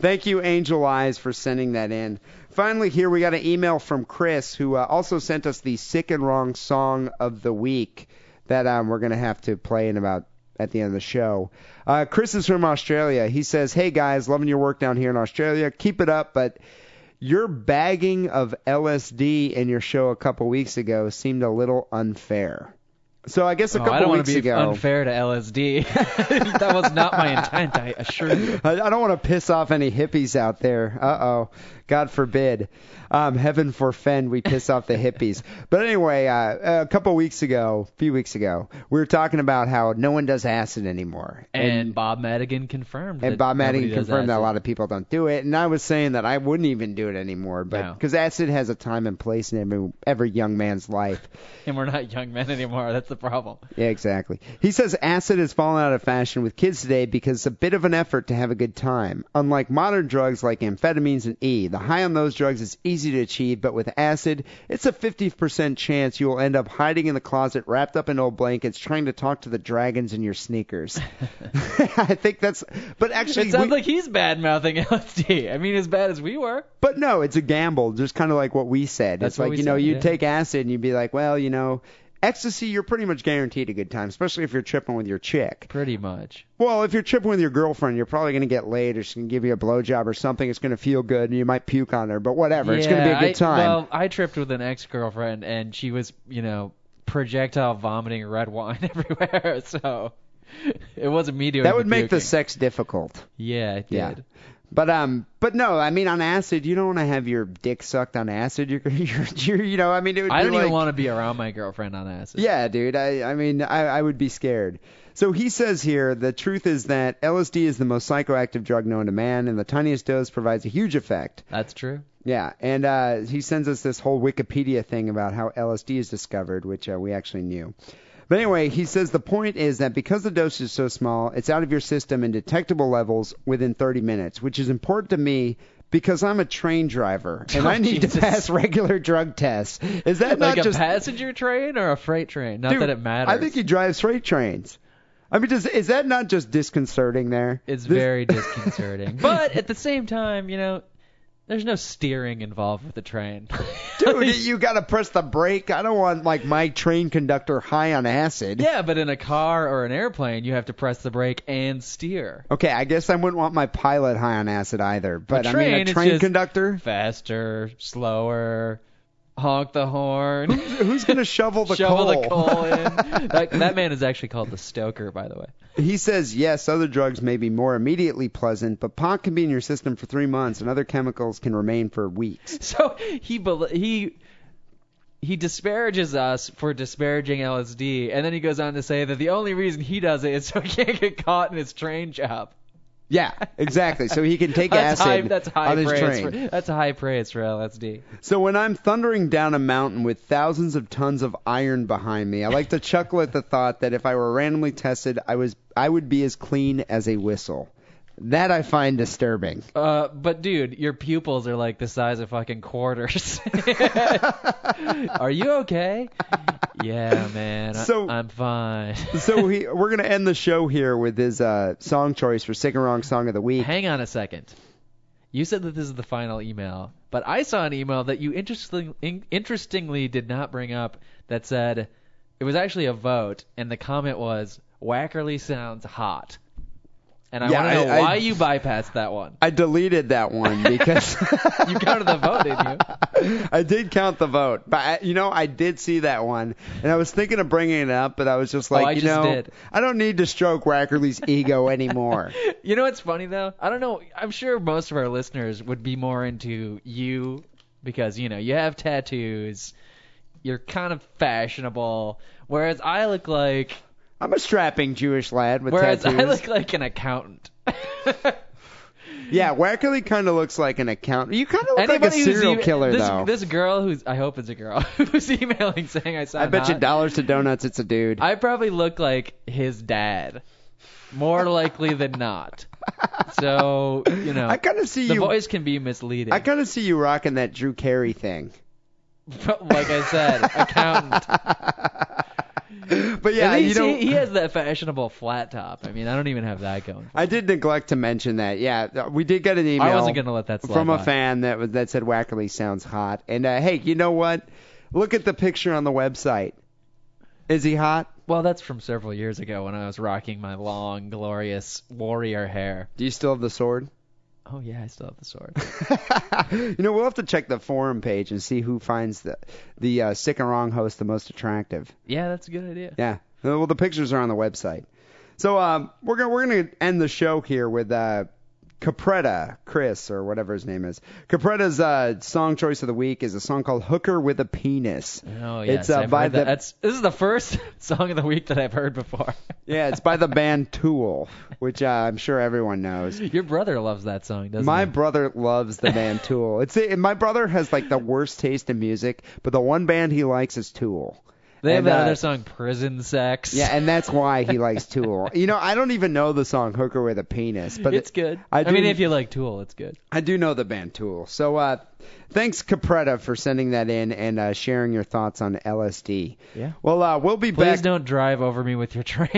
Thank you, Angel Eyes, for sending that in. Finally, here we got an email from Chris, who uh, also sent us the sick and wrong song of the week that um, we're going to have to play in about at the end of the show. Uh, Chris is from Australia. He says, "Hey guys, loving your work down here in Australia. Keep it up, but." Your bagging of LSD in your show a couple weeks ago seemed a little unfair. So I guess a Oh, couple I don't want weeks to be ago, unfair to LSD. (laughs) that was not my intent, I assure you. I, I don't want to piss off any hippies out there. Uh oh. God forbid. Um, heaven forfend, we piss off the hippies. But anyway, uh, a couple weeks ago, a few weeks ago, we were talking about how no one does acid anymore. And, Bob Madigan confirmed. and that Bob Madigan confirmed that a lot of people don't do it. And I was saying that I wouldn't even do it anymore, but No. because acid has a time and place in every every young man's life. (laughs) And we're not young men anymore. That's the problem. Yeah, exactly. He says acid has fallen out of fashion with kids today because it's a bit of an effort to have a good time. Unlike modern drugs like amphetamines and E, the high on those drugs is easy to achieve, but with acid, it's a 50% chance you will end up hiding in the closet wrapped up in old blankets trying to talk to the dragons in your sneakers. (laughs) I think that's but actually It sounds we- like he's bad mouthing LSD. (laughs) I mean, as bad as we were. But no, it's a gamble, just kind of like what we said. That's it's like, you know, said, you yeah. take acid and you'd be like, well, you know, ecstasy, you're pretty much guaranteed a good time, especially if you're tripping with your chick. Pretty much. Well, if you're tripping with your girlfriend, you're probably going to get laid or she's going to give you a blowjob or something. It's going to feel good and you might puke on her, but whatever. it's going to be a Yeah, good I- time. Well, I tripped with an ex-girlfriend, and she was, you know, projectile vomiting red wine (laughs) everywhere. (laughs) So it wasn't me doing that would make the sex difficult. Yeah, it did. Yeah. But um, but no, I mean on acid, you don't want to have your dick sucked on acid. (laughs) You're, you're, you're you know, I mean, it would I don't like, even want to be around my girlfriend on acid. Yeah, dude. I I mean, I I would be scared. So he says here, the truth is that LSD is the most psychoactive drug known to man, and the tiniest dose provides a huge effect. That's true. Yeah, and uh, he sends us this whole Wikipedia thing about how LSD is discovered, which uh, we actually knew. But anyway, he says the point is that because the dose is so small, it's out of your system in detectable levels within 30 minutes, which is important to me because I'm a train driver (laughs) and Oh, I need Jesus. to pass regular drug tests. Is that like not a just passenger train or a freight train? Not Dude, that it matters. I think he drives freight trains. I mean, does, is that not just disconcerting there? It's This- very disconcerting. (laughs) but at the same time, you know, there's no steering involved with the train. (laughs) Dude, you got to press the brake. I don't want like my train conductor high on acid. yeah, but in a car or an airplane, you have to press the brake and steer. Okay, I guess I wouldn't want my pilot high on acid either. But I mean, train, a it's train just- conductor. Faster, slower, honk the horn. Who's gonna (laughs) shovel the Shovel coal? the coal in. (laughs) that, that man is actually called the stoker, by the way. He says yes, other drugs may be more immediately pleasant, but pot can be in your system for three months, and other chemicals can remain for weeks. (laughs) So he bel he he disparages us for disparaging LSD, and then he goes on to say that the only reason he does it is so he can't get caught in his train job. Yeah, exactly. So he can take (laughs) That's acid high, that's high on his praise train. for that's high praise for LSD. So when I'm thundering down a mountain with thousands of tons of iron behind me, I like to chuckle at the thought that if I were randomly tested, I was I would be as clean as a whistle. That I find disturbing. Uh, but dude, your pupils are like the size of fucking quarters. (laughs) are you okay? Yeah, man. I, So- I'm fine. (laughs) So we we're gonna end the show here with his uh, song choice for Sick and Wrong Song of the Week. Hang on a second. You said that this is the final email, but I saw an email that you interesting, in, interestingly did not bring up that said it was actually a vote, and the comment was Wackerly sounds hot. And I Yeah, want to know I- I- why you bypassed that one. I deleted that one because (laughs) You counted the vote, didn't you? (laughs) I did count the vote, but I, you know I did see that one, and I was thinking of bringing it up, but I was just oh, like, Oh, I you just know, did. I don't need to stroke Wackerly's ego (laughs) anymore. You know what's funny though? I don't know. I'm sure most of our listeners would be more into you because you know you have tattoos, you're kind of fashionable, whereas I look like I'm a strapping Jewish lad with whereas tattoos. I look like an accountant. (laughs) Yeah, Wackerly kind of looks like an accountant. You kind of look like a who's serial ema- killer, this, though. This girl who's I hope it's a girl (laughs) who's emailing saying I sound I bet you dollars to donuts it's a dude. I probably look like his dad, more likely than not. So you know, (laughs) I kind of see the you. voice can be misleading. I kind of see you rocking that Drew Carey thing. But like I said, accountant. (laughs) But yeah, you know, he, he has that fashionable flat top. I mean, I don't even have that going. I did neglect to mention that. Yeah, we did get an email. I wasn't gonna let that slide from a by. fan that was that said Wackerly sounds hot. And uh, hey, you know what? Look at the picture on the website. Is he hot? Well, that's from several years ago when I was rocking my long, glorious warrior hair. Do you still have the sword? Oh yeah, I still have the sword. (laughs) you know, we'll have to check the forum page and see who finds the the uh, sick and wrong host the most attractive. yeah, that's a good idea. Yeah. Well, the pictures are on the website. So um, we're gonna we're gonna end the show here with uh, Capretta, Chris or whatever his name is. Capretta's uh, song choice of the week is a song called "Hooker with a Penis." Oh yes, It's, uh, I've by heard that. the- That's this is the first (laughs) song of the week that I've heard before. (laughs) Yeah, it's by the band (laughs) Tool, which uh, I'm sure everyone knows. Your brother loves that song, doesn't My he? My brother loves the band Tool. It's my brother has like the worst taste in music, but the one band he likes is Tool. They have and, that uh, other song, Prison Sex. Yeah, and that's why he (laughs) likes Tool. You know, I don't even know the song "Hooker with a Penis," but it's it- good. I, do, I, mean, if you like Tool, it's good. I do know the band Tool. So uh, thanks Capretta for sending that in and uh, sharing your thoughts on LSD. Yeah. Well, uh, we'll be Please back. Please don't drive over me with your (laughs) train.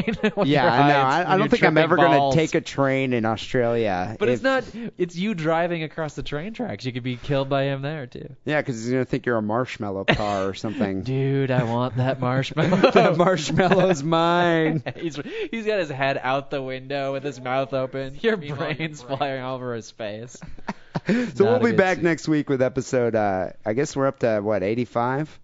yeah, I know. I, I don't think I'm ever gonna take a train in Australia. But if- it's not. It's you driving across the train tracks. You could be killed by him there too. Yeah, because he's gonna think you're a marshmallow car or something. (laughs) Dude, I want that (laughs) marshmallow. that marshmallow's mine. he's he's got his head out the window with his mouth open. Your brain's flying over his face. (laughs) So Not we'll be back scene. next week with episode. Uh, I guess we're up to what 85.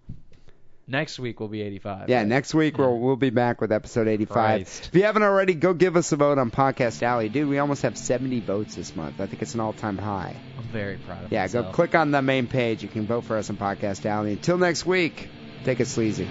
Next week will be 85. Yeah, right? next week we'll we'll be back with episode 85. Christ. If you haven't already, go give us a vote on Podcast Alley, dude. We almost have 70 votes this month. I think it's an all-time high. I'm very proud of Yeah, go click on the main page. You can vote for us on Podcast Alley. Until next week, take it sleazy.